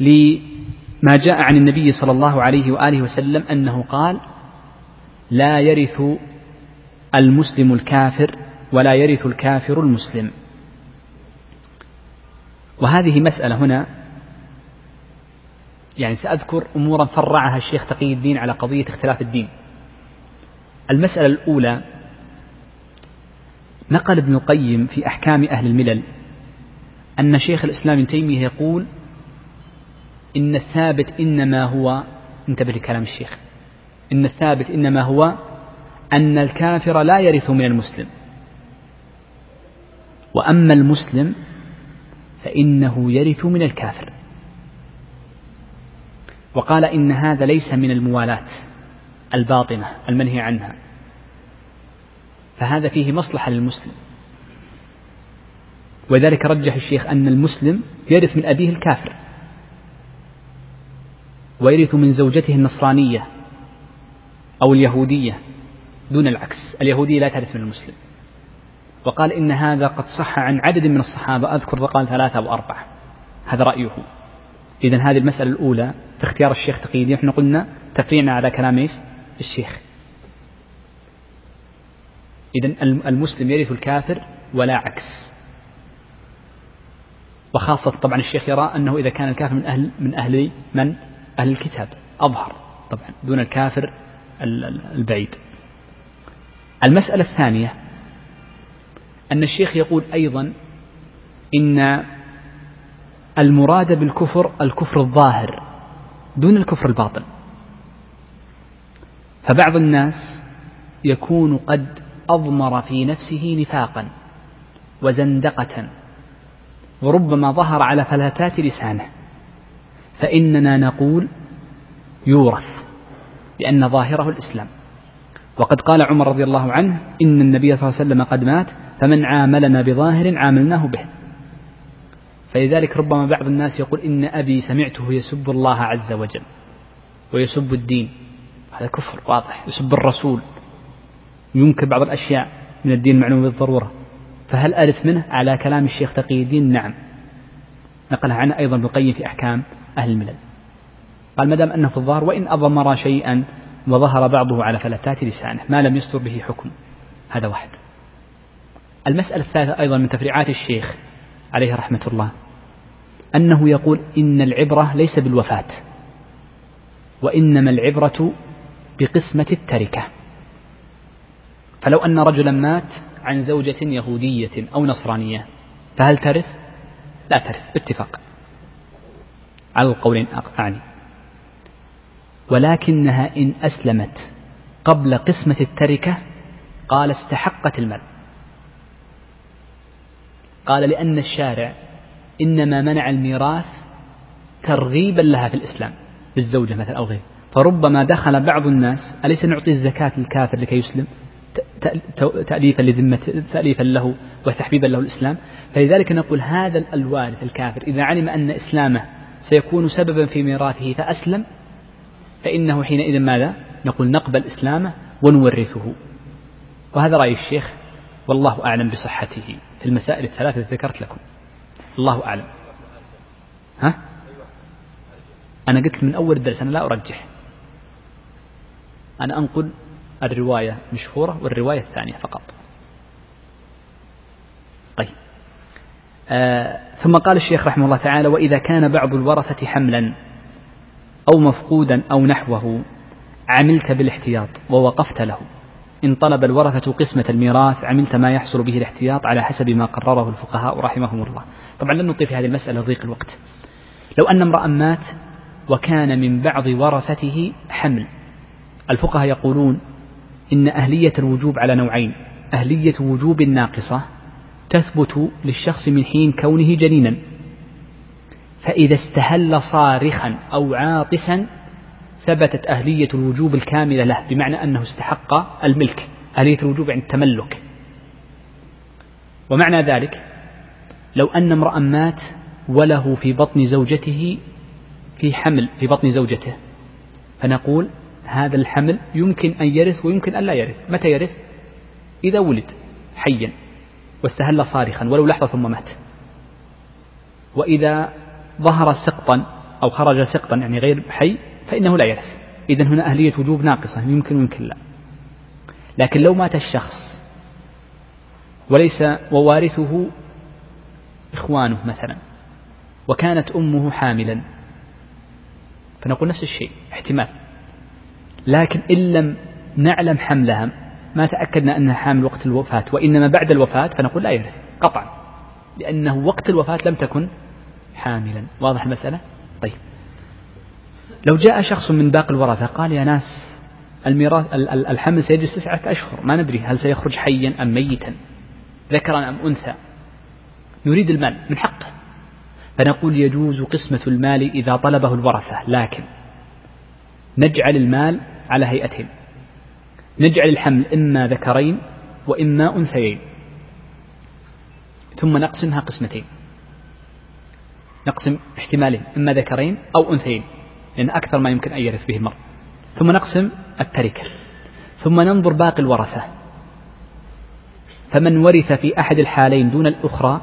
لما جاء عن النبي صلى الله عليه وآله وسلم أنه قال لا يرث المسلم الكافر ولا يرث الكافر المسلم. وهذه مسألة هنا يعني سأذكر أمورا فرعها الشيخ تقي الدين على قضية اختلاف الدين. المسألة الأولى نقل ابن القيم في أحكام أهل الملل أن شيخ الإسلام ابن تيمية يقول إن الثابت إنما هو انتبه لكلام الشيخ إن الثابت إنما هو أن الكافر لا يرث من المسلم. وأما المسلم فإنه يرث من الكافر. وقال إن هذا ليس من الموالاة الباطنة المنهي عنها. فهذا فيه مصلحة للمسلم. ولذلك رجح الشيخ أن المسلم يرث من أبيه الكافر. ويرث من زوجته النصرانية أو اليهودية دون العكس. اليهودية لا ترث من المسلم. وقال إن هذا قد صح عن عدد من الصحابة أذكر قال ثلاثة أو أربعة. هذا رأيه. إذا هذه المسألة الأولى في اختيار الشيخ تقي الدين إحنا قلنا تفريعنا على كلام إيش؟ الشيخ. إذا المسلم يرث الكافر ولا عكس. وخاصة طبعا الشيخ يرى أنه إذا كان الكافر من أهل من أهل من؟ أهل الكتاب. أظهر طبعا دون الكافر البعيد. المسألة الثانية أن الشيخ يقول أيضا إن المراد بالكفر الكفر الظاهر دون الكفر الباطن. فبعض الناس يكون قد أضمر في نفسه نفاقا وزندقة وربما ظهر على فلاتات لسانه فإننا نقول يورث لأن ظاهره الإسلام. وقد قال عمر رضي الله عنه إن النبي صلى الله عليه وسلم قد مات فمن عاملنا بظاهر عاملناه به. فلذلك ربما بعض الناس يقول إن أبي سمعته يسب الله عز وجل ويسب الدين. هذا كفر واضح يسب الرسول. ينكر بعض الأشياء من الدين المعلوم بالضرورة. فهل أرث منه على كلام الشيخ تقي الدين؟ نعم. نقلها عنه أيضا ابن القيم في أحكام أهل الملل. قال ما دام أنه في الظاهر وإن أضمر شيئا وظهر بعضه على فلتات لسانه ما لم يصدر به حكم. هذا واحد. المسألة الثالثة أيضا من تفريعات الشيخ عليه رحمة الله أنه يقول إن العبرة ليس بالوفاة وإنما العبرة بقسمة التركة. فلو أن رجلا مات عن زوجة يهودية أو نصرانية فهل ترث؟ لا ترث باتفاق. على القولين أعني. ولكنها إن أسلمت قبل قسمة التركة قال استحقت المال قال لأن الشارع إنما منع الميراث ترغيبا لها في الإسلام بالزوجة مثلا أو غيره. فربما دخل بعض الناس أليس نعطي الزكاة للكافر لكي يسلم؟ تأليفا لذمة تأليفا له وتحبيبا له الإسلام. فلذلك نقول هذا الوارث الكافر إذا علم أن إسلامه سيكون سببا في ميراثه فأسلم فإنه حينئذ ماذا؟ نقول نقبل إسلامه ونورثه. وهذا رأي الشيخ والله أعلم بصحته. في المسائل الثلاثة التي ذكرت لكم. الله أعلم. ها؟ أنا قلت من أول الدرس أنا لا أرجح. أنا أنقل الرواية مشهورة والرواية الثانية فقط. طيب. آه ثم قال الشيخ رحمه الله تعالى وإذا كان بعض الورثة حملا أو مفقودا أو نحوه عملت بالاحتياط ووقفت له. إن طلب الورثة قسمة الميراث عملت ما يحصل به الاحتياط على حسب ما قرره الفقهاء رحمهم الله. طبعا لن نطيل في هذه المسألة ضيق الوقت. لو أن امرأ مات وكان من بعض ورثته حمل الفقهاء يقولون إن أهلية الوجوب على نوعين أهلية وجوب ناقصة تثبت للشخص من حين كونه جنينا. فإذا استهل صارخا أو عاطسا ثبتت أهلية الوجوب الكاملة له بمعنى أنه استحق الملك أهلية الوجوب عند التملك ومعنى ذلك لو أن امرأ مات وله في بطن زوجته في حمل في بطن زوجته. فنقول هذا الحمل يمكن أن يرث ويمكن أن لا يرث. متى يرث؟ إذا ولد حيا واستهل صارخا ولو لحظة ثم مات. وإذا ظهر سقطا أو خرج سقطا يعني غير حي فإنه لا يرث. إذا هنا أهلية وجوب ناقصة. يمكن ويمكن لا. لكن لو مات الشخص وليس ووارثه إخوانه مثلا وكانت أمه حاملا فنقول نفس الشيء احتمال. لكن إن لم نعلم حملها ما تأكدنا أنها حامل وقت الوفاة وإنما بعد الوفاة فنقول لا يرث. قطعا. لأنه وقت الوفاة لم تكن حاملا. واضح المسألة؟ طيب. لو جاء شخص من باقي الورثة قال يا ناس الميراث الحمل سيجلس تسعة أشهر ما ندري هل سيخرج حيا أم ميتا ذكرا أم أنثى. نريد المال من حقه. فنقول يجوز قسمة المال إذا طلبه الورثة لكن نجعل المال على هيئتين. نجعل الحمل إما ذكرين وإما أنثيين. ثم نقسمها قسمتين. نقسم احتمالين إما ذكرين أو أنثيين. لأن أكثر ما يمكن أن يرث به المرء. ثم نقسم التركة. ثم ننظر باقي الورثة. فمن ورث في أحد الحالين دون الأخرى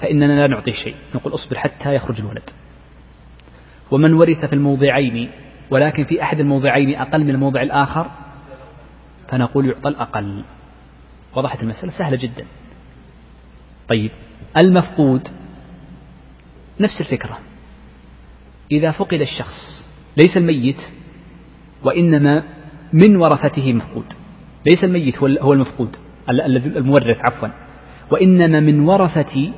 فإننا لا نعطيه شيء. نقول اصبر حتى يخرج الولد. ومن ورث في الموضعين ولكن في أحد الموضعين أقل من الموضع الآخر فنقول يعطى الأقل. وضحت المسألة؟ سهلة جدا. طيب. المفقود. نفس الفكرة. إذا فقد الشخص ليس الميت وإنما من ورثته مفقود. ليس الميت هو المفقود المورث عفوا. وإنما من ورثة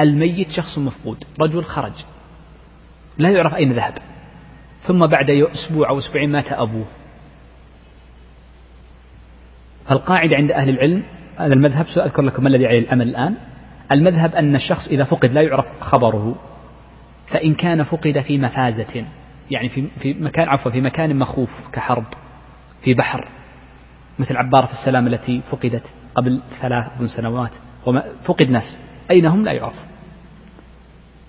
الميت شخص مفقود رجل خرج. لا يعرف أين ذهب. ثم بعد أسبوع أو أسبوعين مات أبوه. فالقاعدة عند أهل العلم هذا المذهب سأذكر لكم ما الذي عليه الأمل الآن. المذهب أن الشخص إذا فقد لا يعرف خبره. فإن كان فقد في مفازة يعني في في مكان عفوا في مكان مخوف كحرب في بحر مثل عبارة السلام التي فقدت قبل ثلاث سنوات وما فقد ناس أين هم؟ لا يعرف.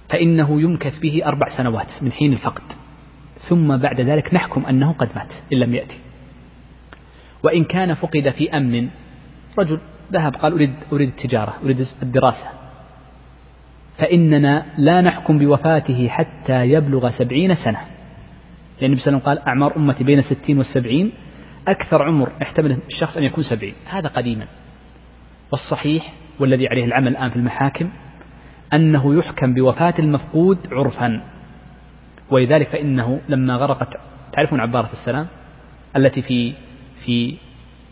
فإنه يمكث به أربع سنوات من حين الفقد ثم بعد ذلك نحكم أنه قد مات إن لم يأتي. وإن كان فقد في أمن رجل ذهب قال أريد أريد التجارة أريد الدراسة. فإننا لا نحكم بوفاته حتى يبلغ سبعين سنة. لأن النبي صلى الله عليه وسلم قال أعمار أمتي بين الستين والسبعين أكثر عمر يحتمل الشخص أن يكون سبعين. هذا قديما. والصحيح والذي عليه العمل الآن في المحاكم أنه يحكم بوفاة المفقود عرفا. ولذلك فإنه لما غرقت تعرفون عبارة السلام؟ التي في في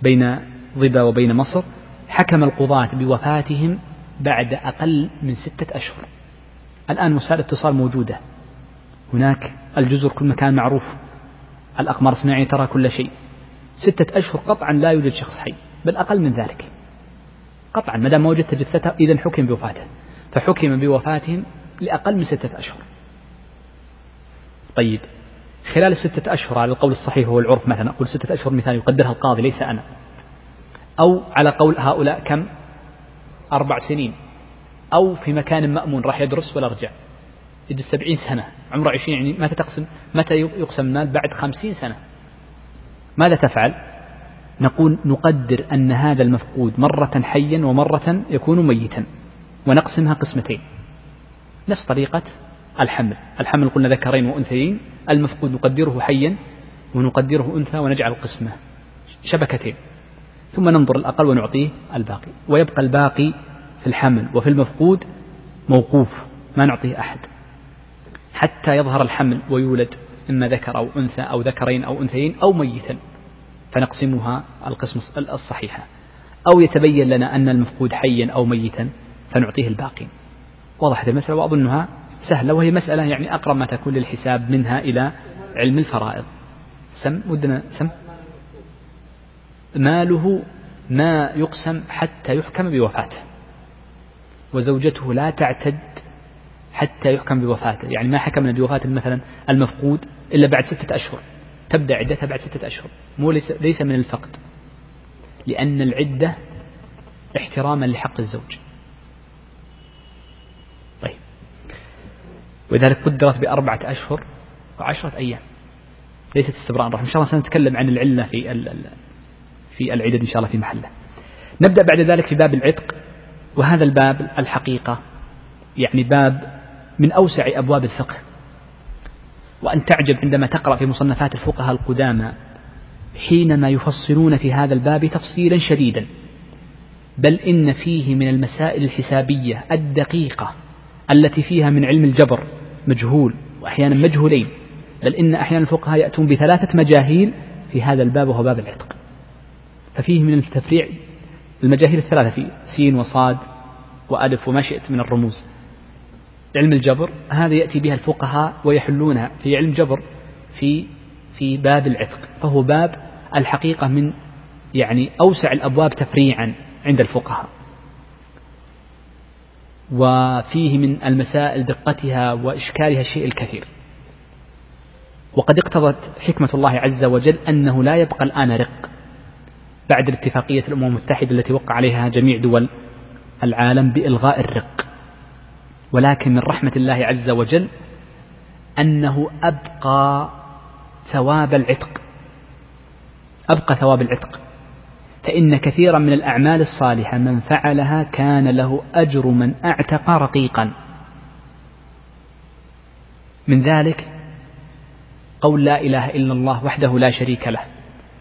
بين ظبا وبين مصر حكم القضاة بوفاتهم بعد أقل من ستة أشهر. الآن وسائل الاتصال موجودة. هناك الجزر كل مكان معروف. الأقمار الصناعية ترى كل شيء. ستة أشهر قطعا لا يوجد شخص حي بل أقل من ذلك. قطعا ما دام وجدت جثته إذا حكم بوفاته. فحكم بوفاتهم لأقل من ستة أشهر. طيب خلال الستة أشهر على القول الصحيح هو العرف مثلا أقول ستة أشهر مثال يقدرها القاضي ليس أنا. أو على قول هؤلاء كم؟ أربع سنين أو في مكان مأمون راح يدرس ولا رجع. يجلس سبعين سنة. عمره عشرين يعني متى تقسم؟ متى يقسم المال؟ بعد خمسين سنة. ماذا تفعل؟ نقول نقدر أن هذا المفقود مرة حيا ومرة يكون ميتا. ونقسمها قسمتين. نفس طريقة الحمل. الحمل قلنا ذكرين وأنثيين. المفقود نقدره حيا ونقدره أنثى ونجعل قسمه. شبكتين. ثم ننظر الأقل ونعطيه الباقي. ويبقى الباقي في الحمل وفي المفقود موقوف ما نعطيه أحد. حتى يظهر الحمل ويولد إما ذكر أو أنثى أو ذكرين أو أنثيين أو ميتا فنقسمها القسم الصحيحة. أو يتبين لنا أن المفقود حيا أو ميتا فنعطيه الباقي. وضحت المسألة وأظنها سهلة وهي مسألة يعني أقرب ما تكون للحساب منها إلى علم الفرائض. سم ودنا سم. ماله ما يقسم حتى يحكم بوفاته. وزوجته لا تعتد حتى يحكم بوفاته. يعني ما حكمنا بوفاة مثلا المفقود إلا بعد ستة أشهر. تبدأ عدتها بعد ستة أشهر. مو ليس, ليس من الفقد. لأن العدة احتراما لحق الزوج. طيب. ولذلك قدرت بأربعة أشهر وعشرة أيام. ليست استبراء رحم إن شاء الله سنتكلم عن العلة في في العدد إن شاء الله في محله. نبدأ بعد ذلك في باب العتق وهذا الباب الحقيقة يعني باب من أوسع أبواب الفقه. وأن تعجب عندما تقرأ في مصنفات الفقهاء القدامى حينما يفصلون في هذا الباب تفصيلا شديدا. بل إن فيه من المسائل الحسابية الدقيقة التي فيها من علم الجبر مجهول وأحيانا مجهولين. بل إن أحيانا الفقهاء يأتون بثلاثة مجاهيل في هذا الباب وهو باب العتق. ففيه من التفريع المجاهيل الثلاثة في سين وصاد وألف وما شئت من الرموز. علم الجبر هذا يأتي بها الفقهاء ويحلونها في علم الجبر في في باب العتق فهو باب الحقيقة من يعني أوسع الأبواب تفريعا عند الفقهاء. وفيه من المسائل دقتها وإشكالها الشيء الكثير. وقد اقتضت حكمة الله عز وجل أنه لا يبقى الآن رق. بعد الاتفاقية الأمم المتحدة التي وقع عليها جميع دول العالم بإلغاء الرق. ولكن من رحمة الله عز وجل أنه أبقى ثواب العتق. أبقى ثواب العتق. فإن كثيرا من الأعمال الصالحة من فعلها كان له أجر من أعتق رقيقا. من ذلك قول لا إله إلا الله وحده لا شريك له.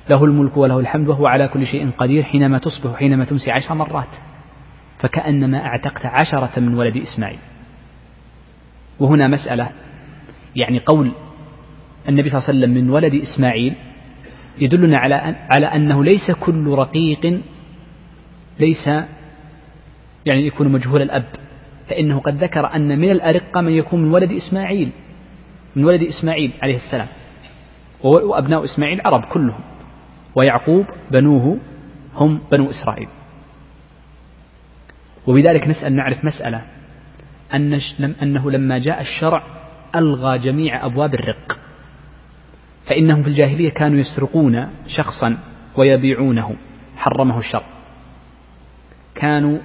له الملك وله الحمد وهو على كل شيء قدير حينما تصبح حينما تمسي عشر مرات. فكأنما أعتقت عشرة من ولد إسماعيل. وهنا مسألة يعني قول النبي صلى الله عليه وسلم من ولد إسماعيل يدلنا على على أنه ليس كل رقيق ليس يعني يكون مجهول الأب. فإنه قد ذكر أن من الأرقة من يكون من ولد إسماعيل من ولد إسماعيل عليه السلام. وأبناء إسماعيل عرب كلهم. ويعقوب بنوه هم بنو إسرائيل. وبذلك نسأل نعرف مسألة أن أنه لما جاء الشرع ألغى جميع أبواب الرق. فإنهم في الجاهلية كانوا يسرقون شخصا ويبيعونه حرمه الشرع كانوا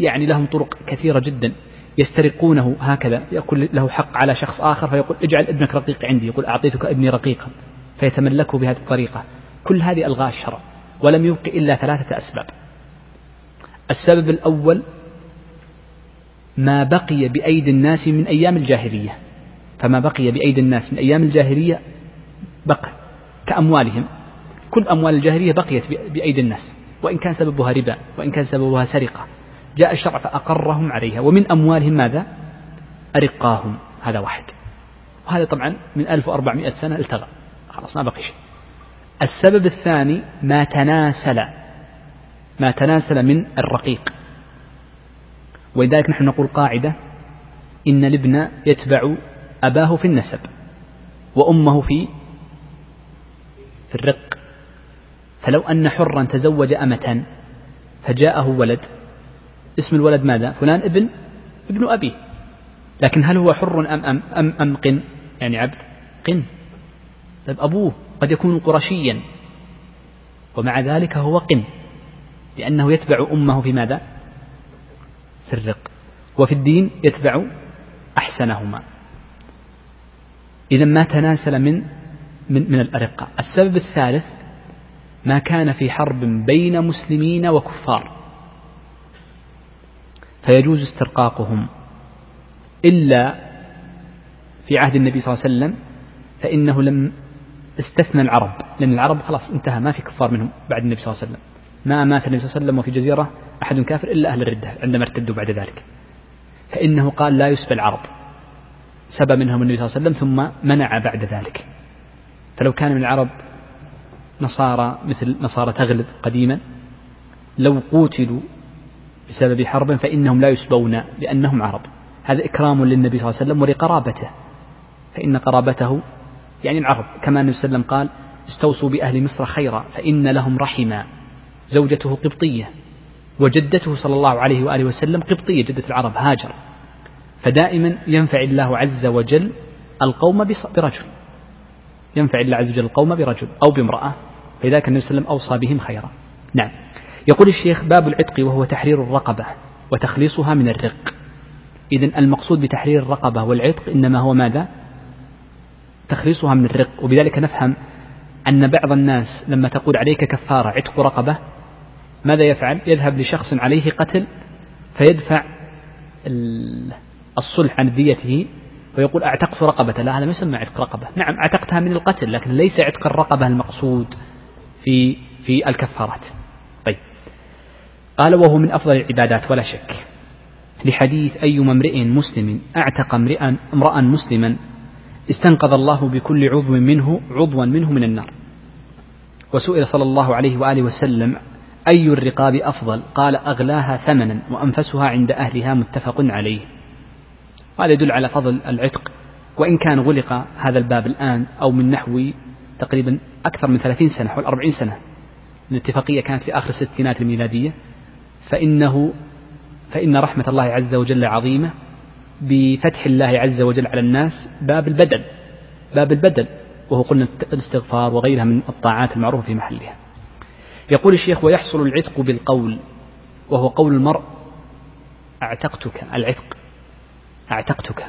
يعني لهم طرق كثيرة جدا يسترقونه هكذا يقول له حق على شخص آخر فيقول اجعل ابنك رقيق عندي يقول أعطيتك ابني رقيقا فيتملكه بهذه الطريقة. كل هذه ألغاء الشرع ولم يبق إلا ثلاثة أسباب. السبب الأول ما بقي بأيدي الناس من أيام الجاهلية. فما بقي بأيدي الناس من أيام الجاهلية بقى كأموالهم. كل أموال الجاهلية بقيت بأيدي الناس. وإن كان سببها ربا وإن كان سببها سرقة. جاء الشرع فأقرهم عليها. ومن أموالهم ماذا؟ أرقاهم. هذا واحد. وهذا طبعا من 1400 سنة التغى. خلاص ما بقي شيء. السبب الثاني ما تناسل ما تناسل من الرقيق. ولذلك نحن نقول قاعدة إن الابن يتبع أباه في النسب وأمه في في الرق. فلو أن حرا تزوج أمة فجاءه ولد اسم الولد ماذا؟ فلان ابن ابن أبيه لكن هل هو حر أم, أم, أم, أم قن؟ يعني عبد قن. طيب أبوه. قد يكون قرشيا. ومع ذلك هو قن لأنه يتبع أمه في ماذا؟ في الرق. وفي الدين يتبع أحسنهما. إذا ما تناسل من من, من الأرقة السبب الثالث ما كان في حرب بين مسلمين وكفار. فيجوز استرقاقهم. إلا في عهد النبي صلى الله عليه وسلم فإنه لم استثنى العرب لأن العرب خلاص انتهى ما في كفار منهم بعد النبي صلى الله عليه وسلم. ما مات النبي صلى الله عليه وسلم وفي جزيرة أحد كافر إلا أهل الردة عندما ارتدوا بعد ذلك. فإنه قال لا يسبى العرب. سبى منهم النبي صلى الله عليه وسلم ثم منع بعد ذلك. فلو كان من العرب نصارى مثل نصارى تغلب قديما لو قوتلوا بسبب حرب فإنهم لا يسبون لأنهم عرب. هذا إكرام للنبي صلى الله عليه وسلم ولقرابته. فإن قرابته يعني العرب كما النبي صلى الله عليه وسلم قال استوصوا بأهل مصر خيرا فإن لهم رحما زوجته قبطية وجدته صلى الله عليه وآله وسلم قبطية جدة العرب هاجر. فدائما ينفع الله عز وجل القوم برجل. ينفع الله عز وجل القوم برجل أو بامرأة. فلذلك النبي صلى الله عليه وسلم أوصى بهم خيرا. نعم. يقول الشيخ باب العتق وهو تحرير الرقبة وتخليصها من الرق. إذن المقصود بتحرير الرقبة والعتق إنما هو ماذا؟ تخليصها من الرق. وبذلك نفهم أن بعض الناس لما تقول عليك كفارة عتق رقبة ماذا يفعل؟ يذهب لشخص عليه قتل فيدفع الصلح عن ديته ويقول أعتقت رقبة. لا هذا ما يسمى عتق رقبة. نعم أعتقتها من القتل لكن ليس عتق الرقبة المقصود في في الكفارات. طيب. قال وهو من أفضل العبادات ولا شك. لحديث أيما امرئ مسلم أعتق امرئا امرأ مسلما استنقذ الله بكل عضو منه عضوا منه من النار. وسئل صلى الله عليه وآله وسلم أي الرقاب أفضل؟ قال أغلاها ثمنا وأنفسها عند أهلها متفق عليه. وهذا يدل على فضل العتق. وإن كان غلق هذا الباب الآن أو من نحو تقريبا أكثر من ثلاثين سنة حول أربعين سنة الاتفاقية كانت في آخر الستينات الميلادية فإنه فإن رحمة الله عز وجل عظيمة بفتح الله عز وجل على الناس باب البدل باب البدل وهو قلنا الاستغفار وغيرها من الطاعات المعروفة في محلها. يقول الشيخ ويحصل العتق بالقول وهو قول المرء أعتقتك العتق أعتقتك.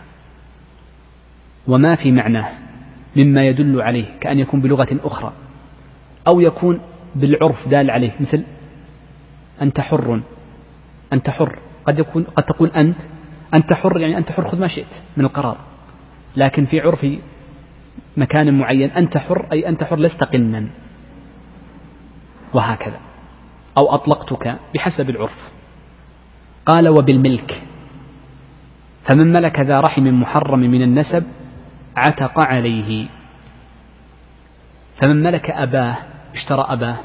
وما في معناه مما يدل عليه كأن يكون بلغة أخرى أو يكون بالعرف دال عليه مثل أنت حر أنت حر. قد يكون قد تقول أنت أنت حر يعني أنت حر خذ ما شئت من القرار. لكن في عرف مكان معين أنت حر أي أنت حر لست قنا. وهكذا. أو أطلقتك بحسب العرف. قال وبالملك. فمن ملك ذا رحم محرم من النسب عتق عليه. فمن ملك أباه اشترى أباه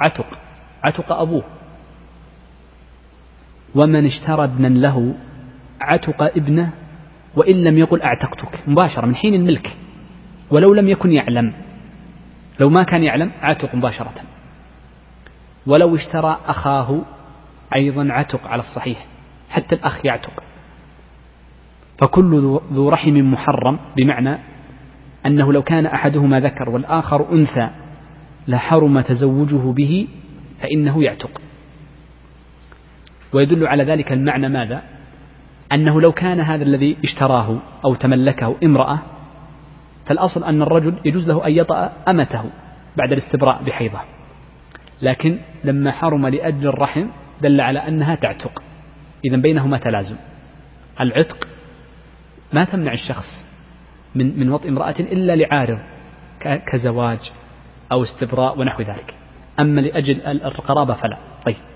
عتق عتق أبوه. ومن اشترى ابنا له عتق ابنه وإن لم يقل أعتقتك. مباشرة من حين الملك. ولو لم يكن يعلم. لو ما كان يعلم عتق مباشرة. ولو اشترى أخاه أيضا عتق على الصحيح حتى الأخ يعتق. فكل ذو رحم محرم بمعنى أنه لو كان أحدهما ذكر والآخر أنثى لحرم تزوجه به فإنه يعتق. ويدل على ذلك المعنى ماذا؟ أنه لو كان هذا الذي اشتراه أو تملكه امرأة فالأصل أن الرجل يجوز له أن يطأ أمته بعد الاستبراء بحيضة. لكن لما حرم لأجل الرحم دل على أنها تعتق. إذا بينهما تلازم. العتق ما تمنع الشخص من من وطئ امرأة إلا لعارض كزواج أو استبراء ونحو ذلك. أما لأجل القرابة فلا. طيب.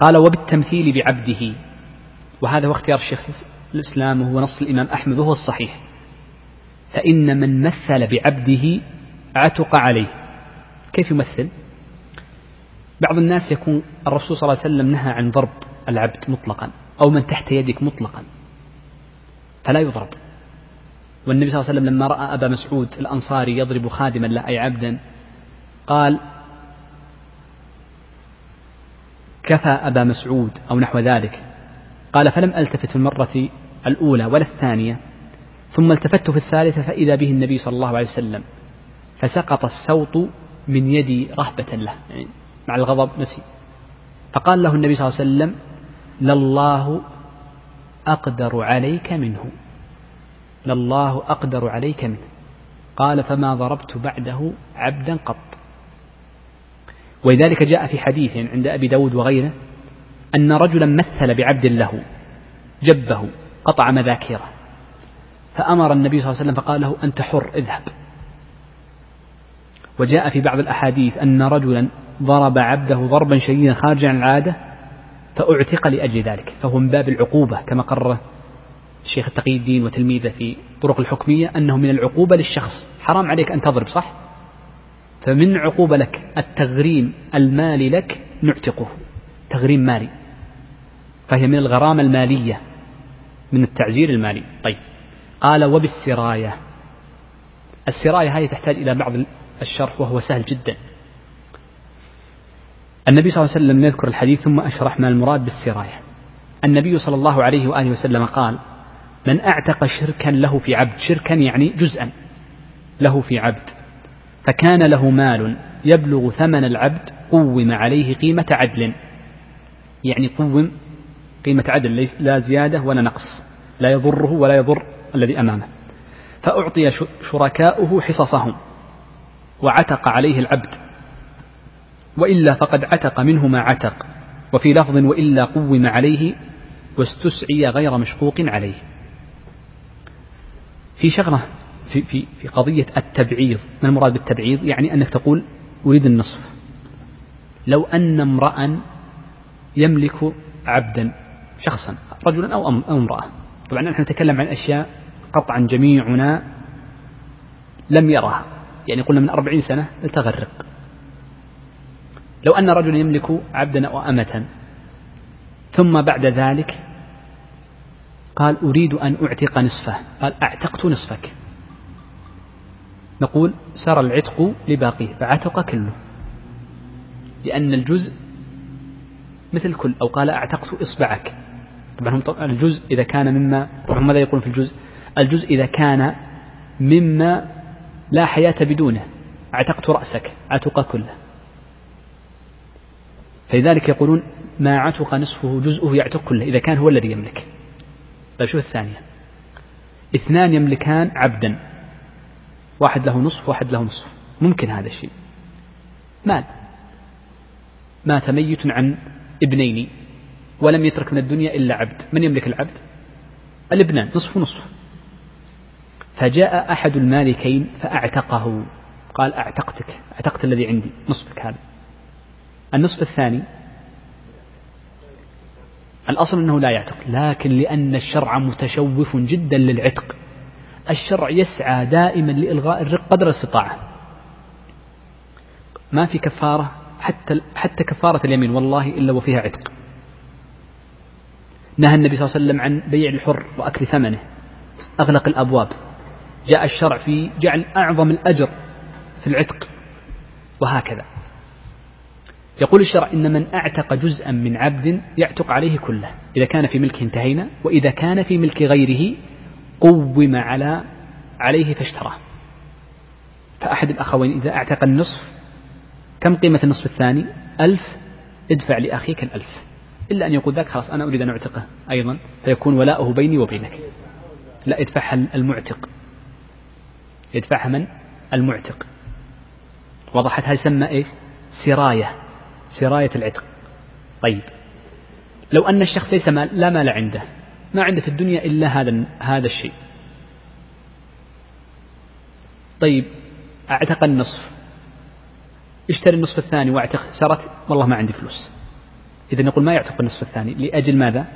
قال وبالتمثيل بعبده. وهذا هو اختيار الشيخ الإسلام وهو نص الإمام أحمد وهو الصحيح. فإن من مثل بعبده عتق عليه. كيف يمثل؟ بعض الناس يكون الرسول صلى الله عليه وسلم نهى عن ضرب العبد مطلقا أو من تحت يدك مطلقا. فلا يضرب. والنبي صلى الله عليه وسلم لما رأى أبا مسعود الأنصاري يضرب خادما له أي عبدا قال كفى أبا مسعود أو نحو ذلك. قال فلم ألتفت في المرة الأولى ولا الثانية ثم التفت في الثالثة فإذا به النبي صلى الله عليه وسلم. فسقط السوط من يدي رهبة له يعني مع الغضب نسي. فقال له النبي صلى الله عليه وسلم لله أقدر عليك منه لله أقدر عليك منه. قال فما ضربت بعده عبدا قط. ولذلك جاء في حديث عند أبي داود وغيره أن رجلا مثل بعبد له جبه قطع مذاكيره فأمر النبي صلى الله عليه وسلم فقال له أنت حر اذهب. وجاء في بعض الأحاديث أن رجلا ضرب عبده ضربا شديدا خارجا عن العادة فأعتق لأجل ذلك فهو من باب العقوبة كما قرر الشيخ تقي الدين وتلميذه في طرق الحكمية أنه من العقوبة للشخص حرام عليك أن تضرب صح؟ فمن عقوبة لك التغريم المالي لك نعتقه تغريم مالي. فهي من الغرامة المالية من التعزير المالي. طيب. قال وبالسراية. السراية هذه تحتاج إلى بعض الشرح وهو سهل جدا. النبي صلى الله عليه وسلم يذكر الحديث ثم أشرح ما المراد بالسراية. النبي صلى الله عليه وآله وسلم قال من أعتق شركا له في عبد. شركا يعني جزءا. له في عبد. فكان له مال يبلغ ثمن العبد قوم عليه قيمة عدل. يعني قوم قيمة عدل لا زيادة ولا نقص لا يضره ولا يضر الذي أمامه. فأعطي شركاؤه حصصهم وعتق عليه العبد. وإلا فقد عتق منه ما عتق وفي لفظ وإلا قوم عليه واستسعي غير مشقوق عليه. في شغلة في, في, في قضية التبعيض. ما المراد بالتبعيض؟ يعني أنك تقول أريد النصف. لو أن امرأ يملك عبدا شخصا رجلا أو امرأة. طبعا نحن نتكلم عن أشياء قطعا جميعنا لم يرها يعني قلنا من أربعين سنة لتغرق لو أن رجلا يملك عبدا أو أمة ثم بعد ذلك قال أريد أن أعتق نصفه. قال أعتقت نصفك. نقول سار العتق لباقيه فعتق كله. لأن الجزء مثل كل أو قال أعتقت إصبعك. طبعا الجزء إذا كان مما هم ماذا يقولون في الجزء؟ الجزء إذا كان مما لا حياة بدونه. أعتقت رأسك عتق كله. فلذلك يقولون ما عتق نصفه جزءه يعتق كله إذا كان هو الذي يملك. طيب شوف الثانية. اثنان يملكان عبدا. واحد له نصف واحد له نصف. ممكن هذا الشيء. مال. مات ميت عن ابنين ولم يترك من الدنيا إلا عبد. من يملك العبد؟ الابنان نصف نصف فجاء أحد المالكين فأعتقه. قال أعتقتك أعتقت الذي عندي نصفك هذا. النصف الثاني الأصل أنه لا يعتق لكن لأن الشرع متشوف جدا للعتق. الشرع يسعى دائما لإلغاء الرق قدر الاستطاعة. ما في كفارة حتى حتى كفارة اليمين والله إلا وفيها عتق. نهى النبي صلى الله عليه وسلم عن بيع الحر وأكل ثمنه. أغلق الأبواب. جاء الشرع في جعل أعظم الأجر في العتق. وهكذا. يقول الشرع إن من أعتق جزءا من عبد يعتق عليه كله. إذا كان في ملكه انتهينا وإذا كان في ملك غيره قوم على عليه فاشتراه. فأحد الأخوين إذا أعتق النصف كم قيمة النصف الثاني؟ ألف. ادفع لأخيك الألف. إلا أن يقول ذاك خلاص أنا أريد أن أعتقه أيضا فيكون ولاؤه بيني وبينك. لا يدفعها المعتق. يدفعها من؟ المعتق. وضحت هذه يسمى إيش؟ سراية. سراية العتق. طيب. لو أن الشخص ليس مال لا مال عنده. ما عنده في الدنيا إلا هذا هذا الشيء. طيب أعتق النصف. اشتري النصف الثاني واعتق سرت والله ما عندي فلوس. إذا نقول ما يعتق النصف الثاني لأجل ماذا؟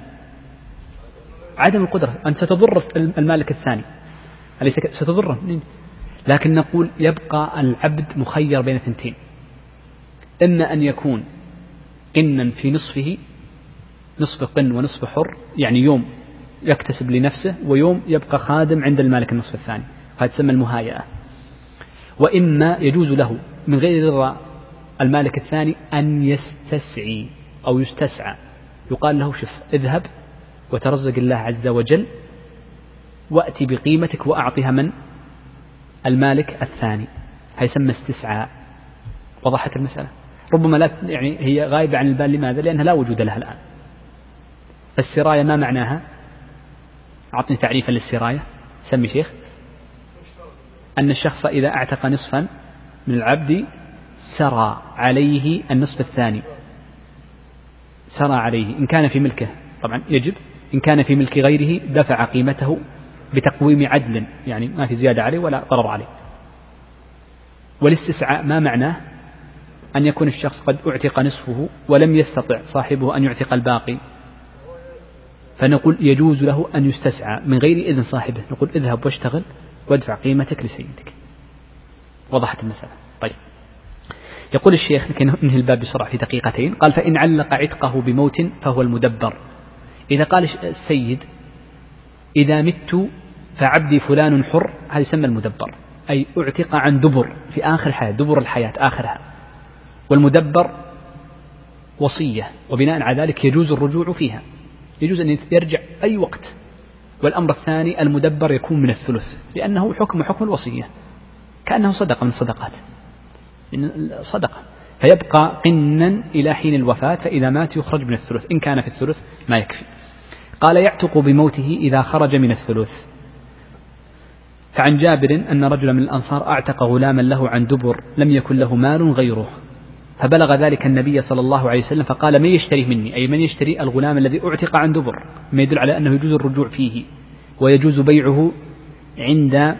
عدم القدرة. أنت ستضر المالك الثاني. أليس ستضره. لكن نقول يبقى العبد مخير بين ثنتين إما أن يكون قنا في نصفه نصف قن ونصف حر يعني يوم يكتسب لنفسه ويوم يبقى خادم عند المالك النصف الثاني. هذا تسمى المهايئة. وإما يجوز له من غير رضا المالك الثاني أن يستسعي أو يستسعى. يقال له شف اذهب وترزق الله عز وجل وأتي بقيمتك وأعطها من؟ المالك الثاني. هيسمى استسعاء. وضحت المسألة. ربما لا يعني هي غايبة عن البال. لماذا؟ لأنها لا وجود لها الآن. السراية ما معناها؟ أعطني تعريفا للسراية. سمي شيخ. أن الشخص إذا أعتق نصفا من العبد سرى عليه النصف الثاني. سرى عليه. إن كان في ملكه. طبعا يجب. إن كان في ملك غيره دفع قيمته بتقويم عدل. يعني ما في زيادة عليه ولا ضرر عليه. والاستسعاء ما معناه؟ أن يكون الشخص قد أعتق نصفه ولم يستطع صاحبه أن يعتق الباقي. فنقول يجوز له أن يستسعى من غير إذن صاحبه. نقول اذهب واشتغل وادفع قيمتك لسيدك. وضحت المسألة. طيب. يقول الشيخ لكي ننهي الباب بسرعة في دقيقتين قال فإن علق عتقه بموت فهو المدبر. إذا قال السيد إذا مت فعبدي فلان حر. هذا يسمى المدبر. أي أعتق عن دبر في آخر الحياة دبر الحياة آخرها. والمدبر وصية وبناء على ذلك يجوز الرجوع فيها. يجوز أن يرجع أي وقت. والأمر الثاني المدبر يكون من الثلث لأنه حكم حكم الوصية. كأنه صدقة من الصدقات صدقة. فيبقى قنا إلى حين الوفاة فإذا مات يخرج من الثلث. إن كان في الثلث ما يكفي. قال يعتق بموته إذا خرج من الثلث. فعن جابر أن رجلا من الأنصار أعتق غلاما له عن دبر لم يكن له مال غيره. فبلغ ذلك النبي صلى الله عليه وسلم فقال من يشتريه مني؟ أي من يشتري الغلام الذي أعتق عن دبر؟ ما يدل على أنه يجوز الرجوع فيه ويجوز بيعه عند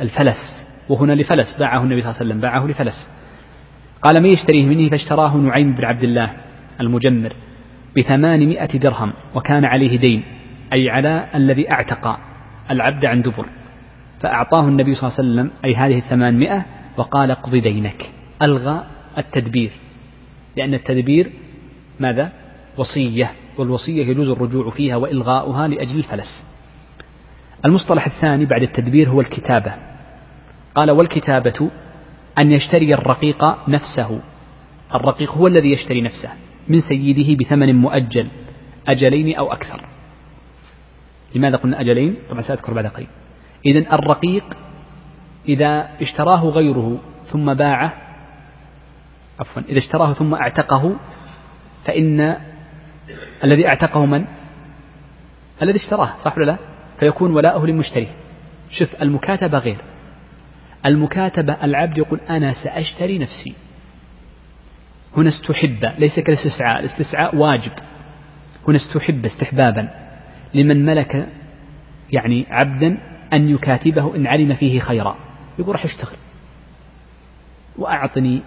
الفلس وهنا لفلس باعه النبي صلى الله عليه وسلم باعه لفلس. قال من يشتريه منه فاشتراه نعيم بن عبد الله المجمر بثمانمائة درهم وكان عليه دين أي على الذي أعتق العبد عن دبر. فأعطاه النبي صلى الله عليه وسلم أي هذه الثمانمائة وقال اقض دينك ألغى التدبير. لأن التدبير ماذا؟ وصية والوصية يجوز الرجوع فيها وإلغاؤها لأجل الفلس. المصطلح الثاني بعد التدبير هو الكتابة. قال والكتابة أن يشتري الرقيق نفسه. الرقيق هو الذي يشتري نفسه من سيده بثمن مؤجل أجلين أو أكثر. لماذا قلنا أجلين؟ طبعا سأذكر بعد قليل. إذا الرقيق إذا اشتراه غيره ثم باعه عفوا إذا اشتراه ثم اعتقه فإن الذي اعتقه من؟ الذي اشتراه صح ولا لا؟ فيكون ولاؤه للمشتري. شوف المكاتبة غير. المكاتبة العبد يقول أنا سأشتري نفسي. هنا استحب ليس كالاستسعاء. الاستسعاء واجب. هنا استحب استحبابا. لمن ملك يعني عبدا أن يكاتبه إن علم فيه خيرا. يقول راح اشتغل وأعطني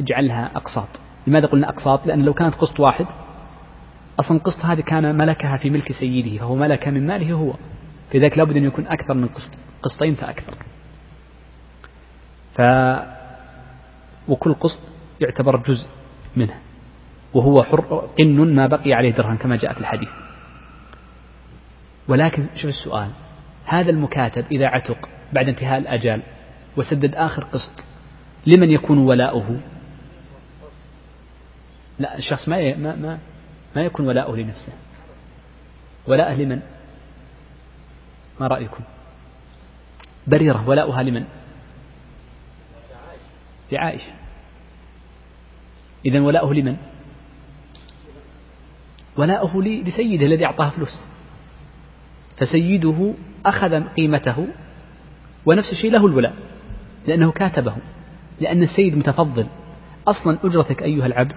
اجعلها أقساط. لماذا قلنا أقساط؟ لأن لو كانت قسط واحد أصلا قسط هذه كان ملكها في ملك سيده فهو ملك من ماله هو. لذلك لابد أن يكون أكثر من قسط قسطين فأكثر. ف وكل قسط يعتبر جزء منه وهو حر قن ما بقي عليه درهم كما جاء في الحديث. ولكن شوف السؤال هذا المكاتب إذا عتق بعد انتهاء الأجال وسدد آخر قسط لمن يكون ولاؤه؟ لا الشخص ما ما ما, ما يكون ولاؤه لنفسه. ولاءه لمن؟ ما رأيكم؟ بريرة ولاؤها لمن؟ لعائشة إذا ولاؤه لمن؟ ولاؤه لسيده الذي أعطاه فلوس. فسيده أخذ قيمته ونفس الشيء له الولاء لأنه كاتبه لأن السيد متفضل. أصلا أجرتك أيها العبد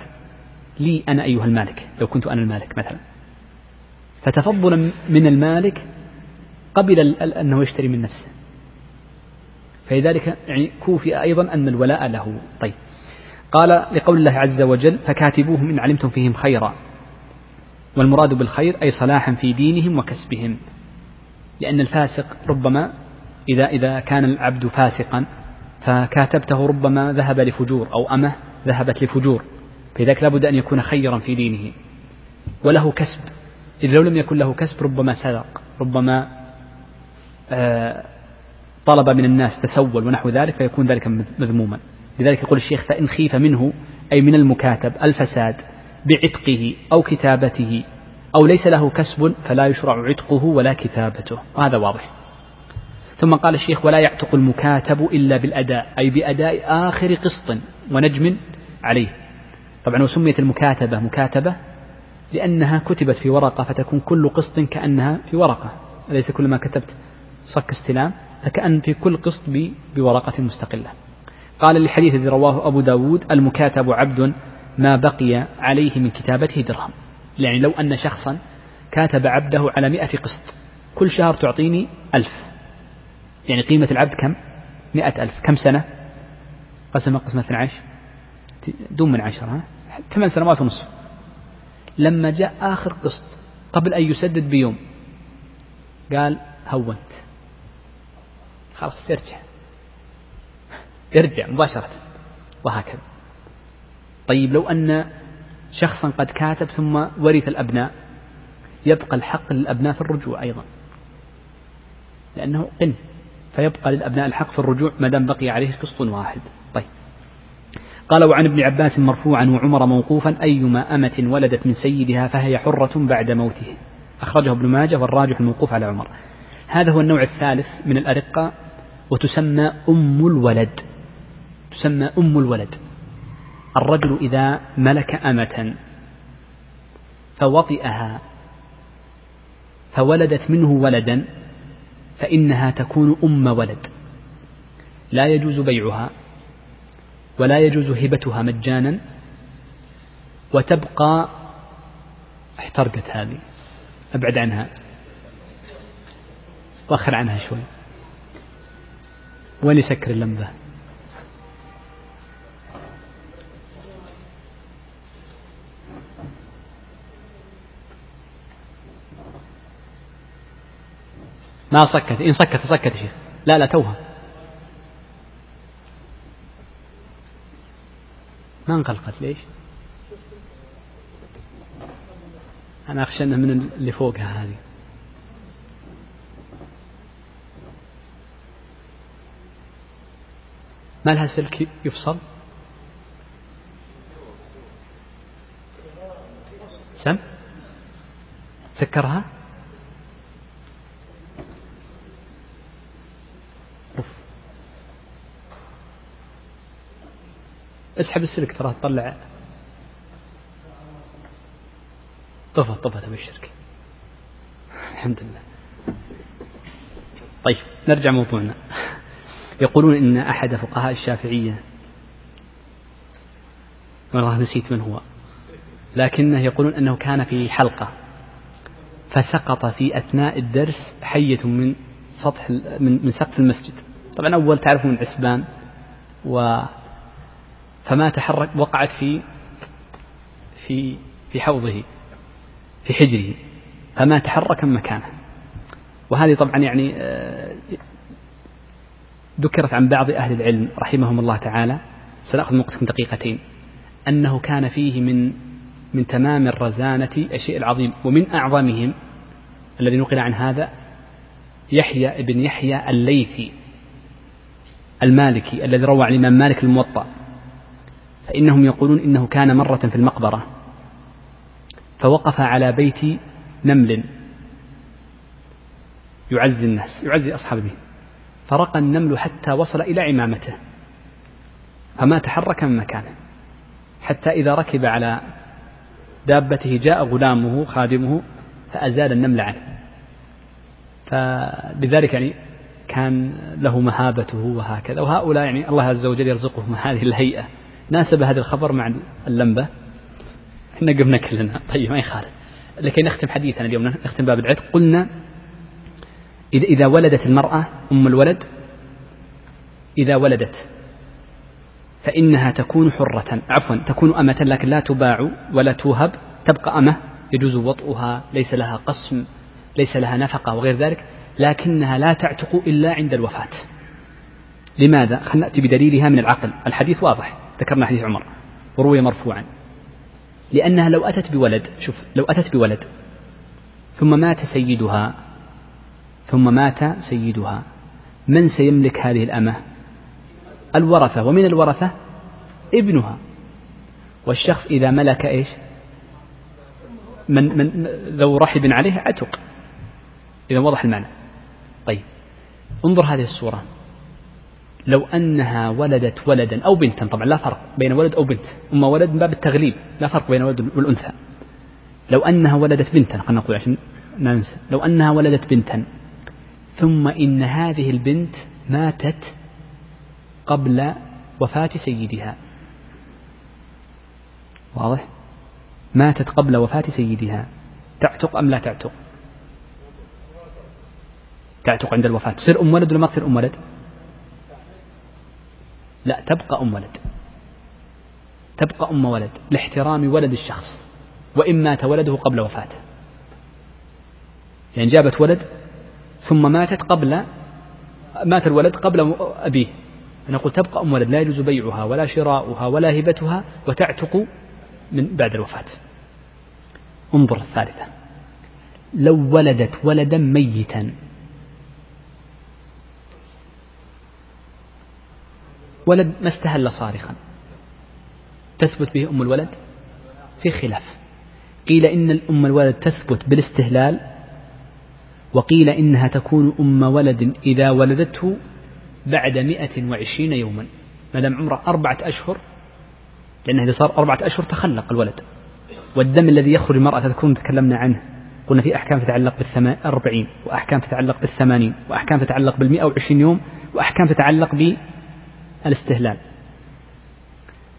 لي أنا أيها المالك لو كنت أنا المالك مثلا. فتفضلا من المالك قبل أنه يشتري من نفسه. فلذلك يعني كوفي أيضا أن الولاء له. طيب. قال لقول الله عز وجل فكاتبوهم إن علمتم فيهم خيرا والمراد بالخير أي صلاحا في دينهم وكسبهم. لأن الفاسق ربما إذا إذا كان العبد فاسقا فكاتبته ربما ذهب لفجور أو أمه ذهبت لفجور. فلذلك لابد أن يكون خيرا في دينه. وله كسب. إذ لو لم يكن له كسب ربما سرق ربما آه، طلب من الناس تسول ونحو ذلك فيكون ذلك مذموما. لذلك يقول الشيخ فإن خيف منه أي من المكاتب الفساد بعتقه أو كتابته أو ليس له كسب فلا يشرع عتقه ولا كتابته. وهذا واضح. ثم قال الشيخ ولا يعتق المكاتب إلا بالأداء أي بأداء آخر قسط ونجم عليه. طبعا وسميت المكاتبة مكاتبة لأنها كتبت في ورقة فتكون كل قسط كأنها في ورقة. أليس كل ما كتبت صك استلام؟ فكأن في كل قسط بورقة مستقلة. قال الحديث الذي رواه أبو داود المكاتب عبد ما بقي عليه من كتابته درهم. يعني لو أن شخصا كاتب عبده على مئة قسط كل شهر تعطيني ألف. يعني قيمة العبد كم؟ مئة ألف. كم سنة؟ قسم قسمة 12 دون من عشرة ثمان سنوات ونصف. لما جاء آخر قسط قبل أن يسدد بيوم قال هونت. خلاص ارجع. ارجع مباشرة. وهكذا. طيب لو أن شخصا قد كاتب ثم ورث الأبناء يبقى الحق للأبناء في الرجوع أيضا. لأنه قن فيبقى للأبناء الحق في الرجوع ما دام بقي عليه قسط واحد. قال وعن ابن عباس مرفوعا وعمر موقوفا أيما أمة ولدت من سيدها فهي حرة بعد موته. أخرجه ابن ماجه والراجح الموقوف على عمر. هذا هو النوع الثالث من الأرقة وتسمى أم الولد. تسمى أم الولد. الرجل إذا ملك أمة فوطئها فولدت منه ولدا فإنها تكون أم ولد. لا يجوز بيعها. ولا يجوز هبتها مجانا وتبقى احترقت هذه. أبعد عنها. وأخر عنها شوي. وين يسكر اللمبة؟ ما صكت إن صكت صكت شيخ. لا لا توها. ما انقلقت ليش؟ أنا أخشى أنها من اللي فوقها هذه. ما لها سلك يفصل؟ سم؟ سكرها اسحب السلك ترى تطلع. طفت طفت ابشرك الحمد لله. طيب نرجع موضوعنا. يقولون إن أحد فقهاء الشافعية والله نسيت من هو لكنه يقولون أنه كان في حلقة فسقط في أثناء الدرس حية من سطح من من سقف المسجد. طبعا أول تعرفون العسبان و فما تحرك وقعت في في في حوضه في حجره فما تحرك من مكانه. وهذه طبعا يعني آه، ذكرت عن بعض أهل العلم رحمهم الله تعالى. سنأخذ من وقتكم دقيقتين. أنه كان فيه من من تمام الرزانة الشيء العظيم ومن أعظمهم الذي نقل عن هذا يحيى بن يحيى الليثي المالكي الذي روى عن الإمام مالك الموطأ. فإنهم يقولون إنه كان مرة في المقبرة فوقف على بيت نمل يعزي الناس يعزي أصحاب الدين فرقى النمل حتى وصل إلى عمامته فما تحرك من مكانه حتى إذا ركب على دابته جاء غلامه خادمه فأزال النمل عنه فلذلك يعني كان له مهابته وهكذا وهؤلاء يعني الله عز وجل يرزقهم هذه الهيئة. ناسب هذا الخبر مع اللمبة. إحنا قمنا كلنا. طيب ما يخالف. لكي نختم حديثنا اليوم نختم باب العتق. قلنا إذا إذا ولدت المرأة أم الولد إذا ولدت فإنها تكون حرة. عفوا تكون أمة لكن لا تباع ولا توهب. تبقى أمة يجوز وطئها ليس لها قسم ليس لها نفقة وغير ذلك لكنها لا تعتق إلا عند الوفاة. لماذا؟ خلنا نأتي بدليلها من العقل. الحديث واضح. ذكرنا حديث عمر وروي مرفوعا. لأنها لو أتت بولد شوف لو أتت بولد ثم مات سيدها ثم مات سيدها من سيملك هذه الأمة؟ الورثة. ومن الورثة؟ ابنها. والشخص إذا ملك إيش؟ من, من ذو رحب عليه عتق. إذا وضح المعنى. طيب انظر هذه الصورة لو أنها ولدت ولدا أو بنتا طبعا لا فرق بين ولد أو بنت أما ولد من باب التغليب لا فرق بين الولد والأنثى. لو أنها ولدت بنتا خلينا نقول عشان ننسى لو أنها ولدت بنتا ثم إن هذه البنت ماتت قبل وفاة سيدها. واضح؟ ماتت قبل وفاة سيدها. تعتق أم لا تعتق؟ تعتق عند الوفاة. تصير أم ولد ولا ما تصير أم ولد؟ لا تبقى أم ولد. تبقى أم ولد لاحترام ولد الشخص وإن مات ولده قبل وفاته. يعني جابت ولد ثم ماتت قبل مات الولد قبل أبيه. نقول تبقى أم ولد لا يجوز بيعها ولا شراؤها ولا هبتها وتعتق من بعد الوفاة. انظر الثالثة. لو ولدت ولدا ميتا ولد ما استهل صارخا. تثبت به أم الولد؟ في خلاف. قيل إن الأم الولد تثبت بالاستهلال وقيل إنها تكون أم ولد إذا ولدته بعد مئة وعشرين يوما. ما دام عمره أربعة أشهر لأنه إذا صار أربعة أشهر تخلق الولد. والدم الذي يخرج المرأة تذكرون تكلمنا عنه قلنا في أحكام تتعلق بالأربعين وأحكام تتعلق بالثمانين وأحكام تتعلق بالمئة وعشرين يوم وأحكام تتعلق بالاستهلال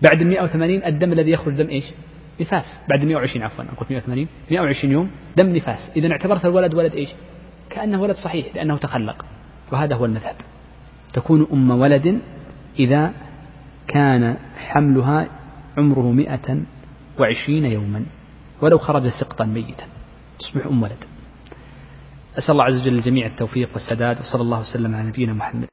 بعد المئة وثمانين الدم الذي يخرج دم إيش؟ نفاس. بعد 120 عفوا أقول 180 120 يوم دم نفاس. إذا اعتبرت الولد ولد إيش؟ كأنه ولد صحيح لأنه تخلق. وهذا هو المذهب. تكون أم ولد إذا كان حملها عمره مئة وعشرين يوما ولو خرج سقطا ميتا. تصبح أم ولد. أسأل الله عز وجل الجميع التوفيق والسداد وصلى الله وسلم على نبينا محمد.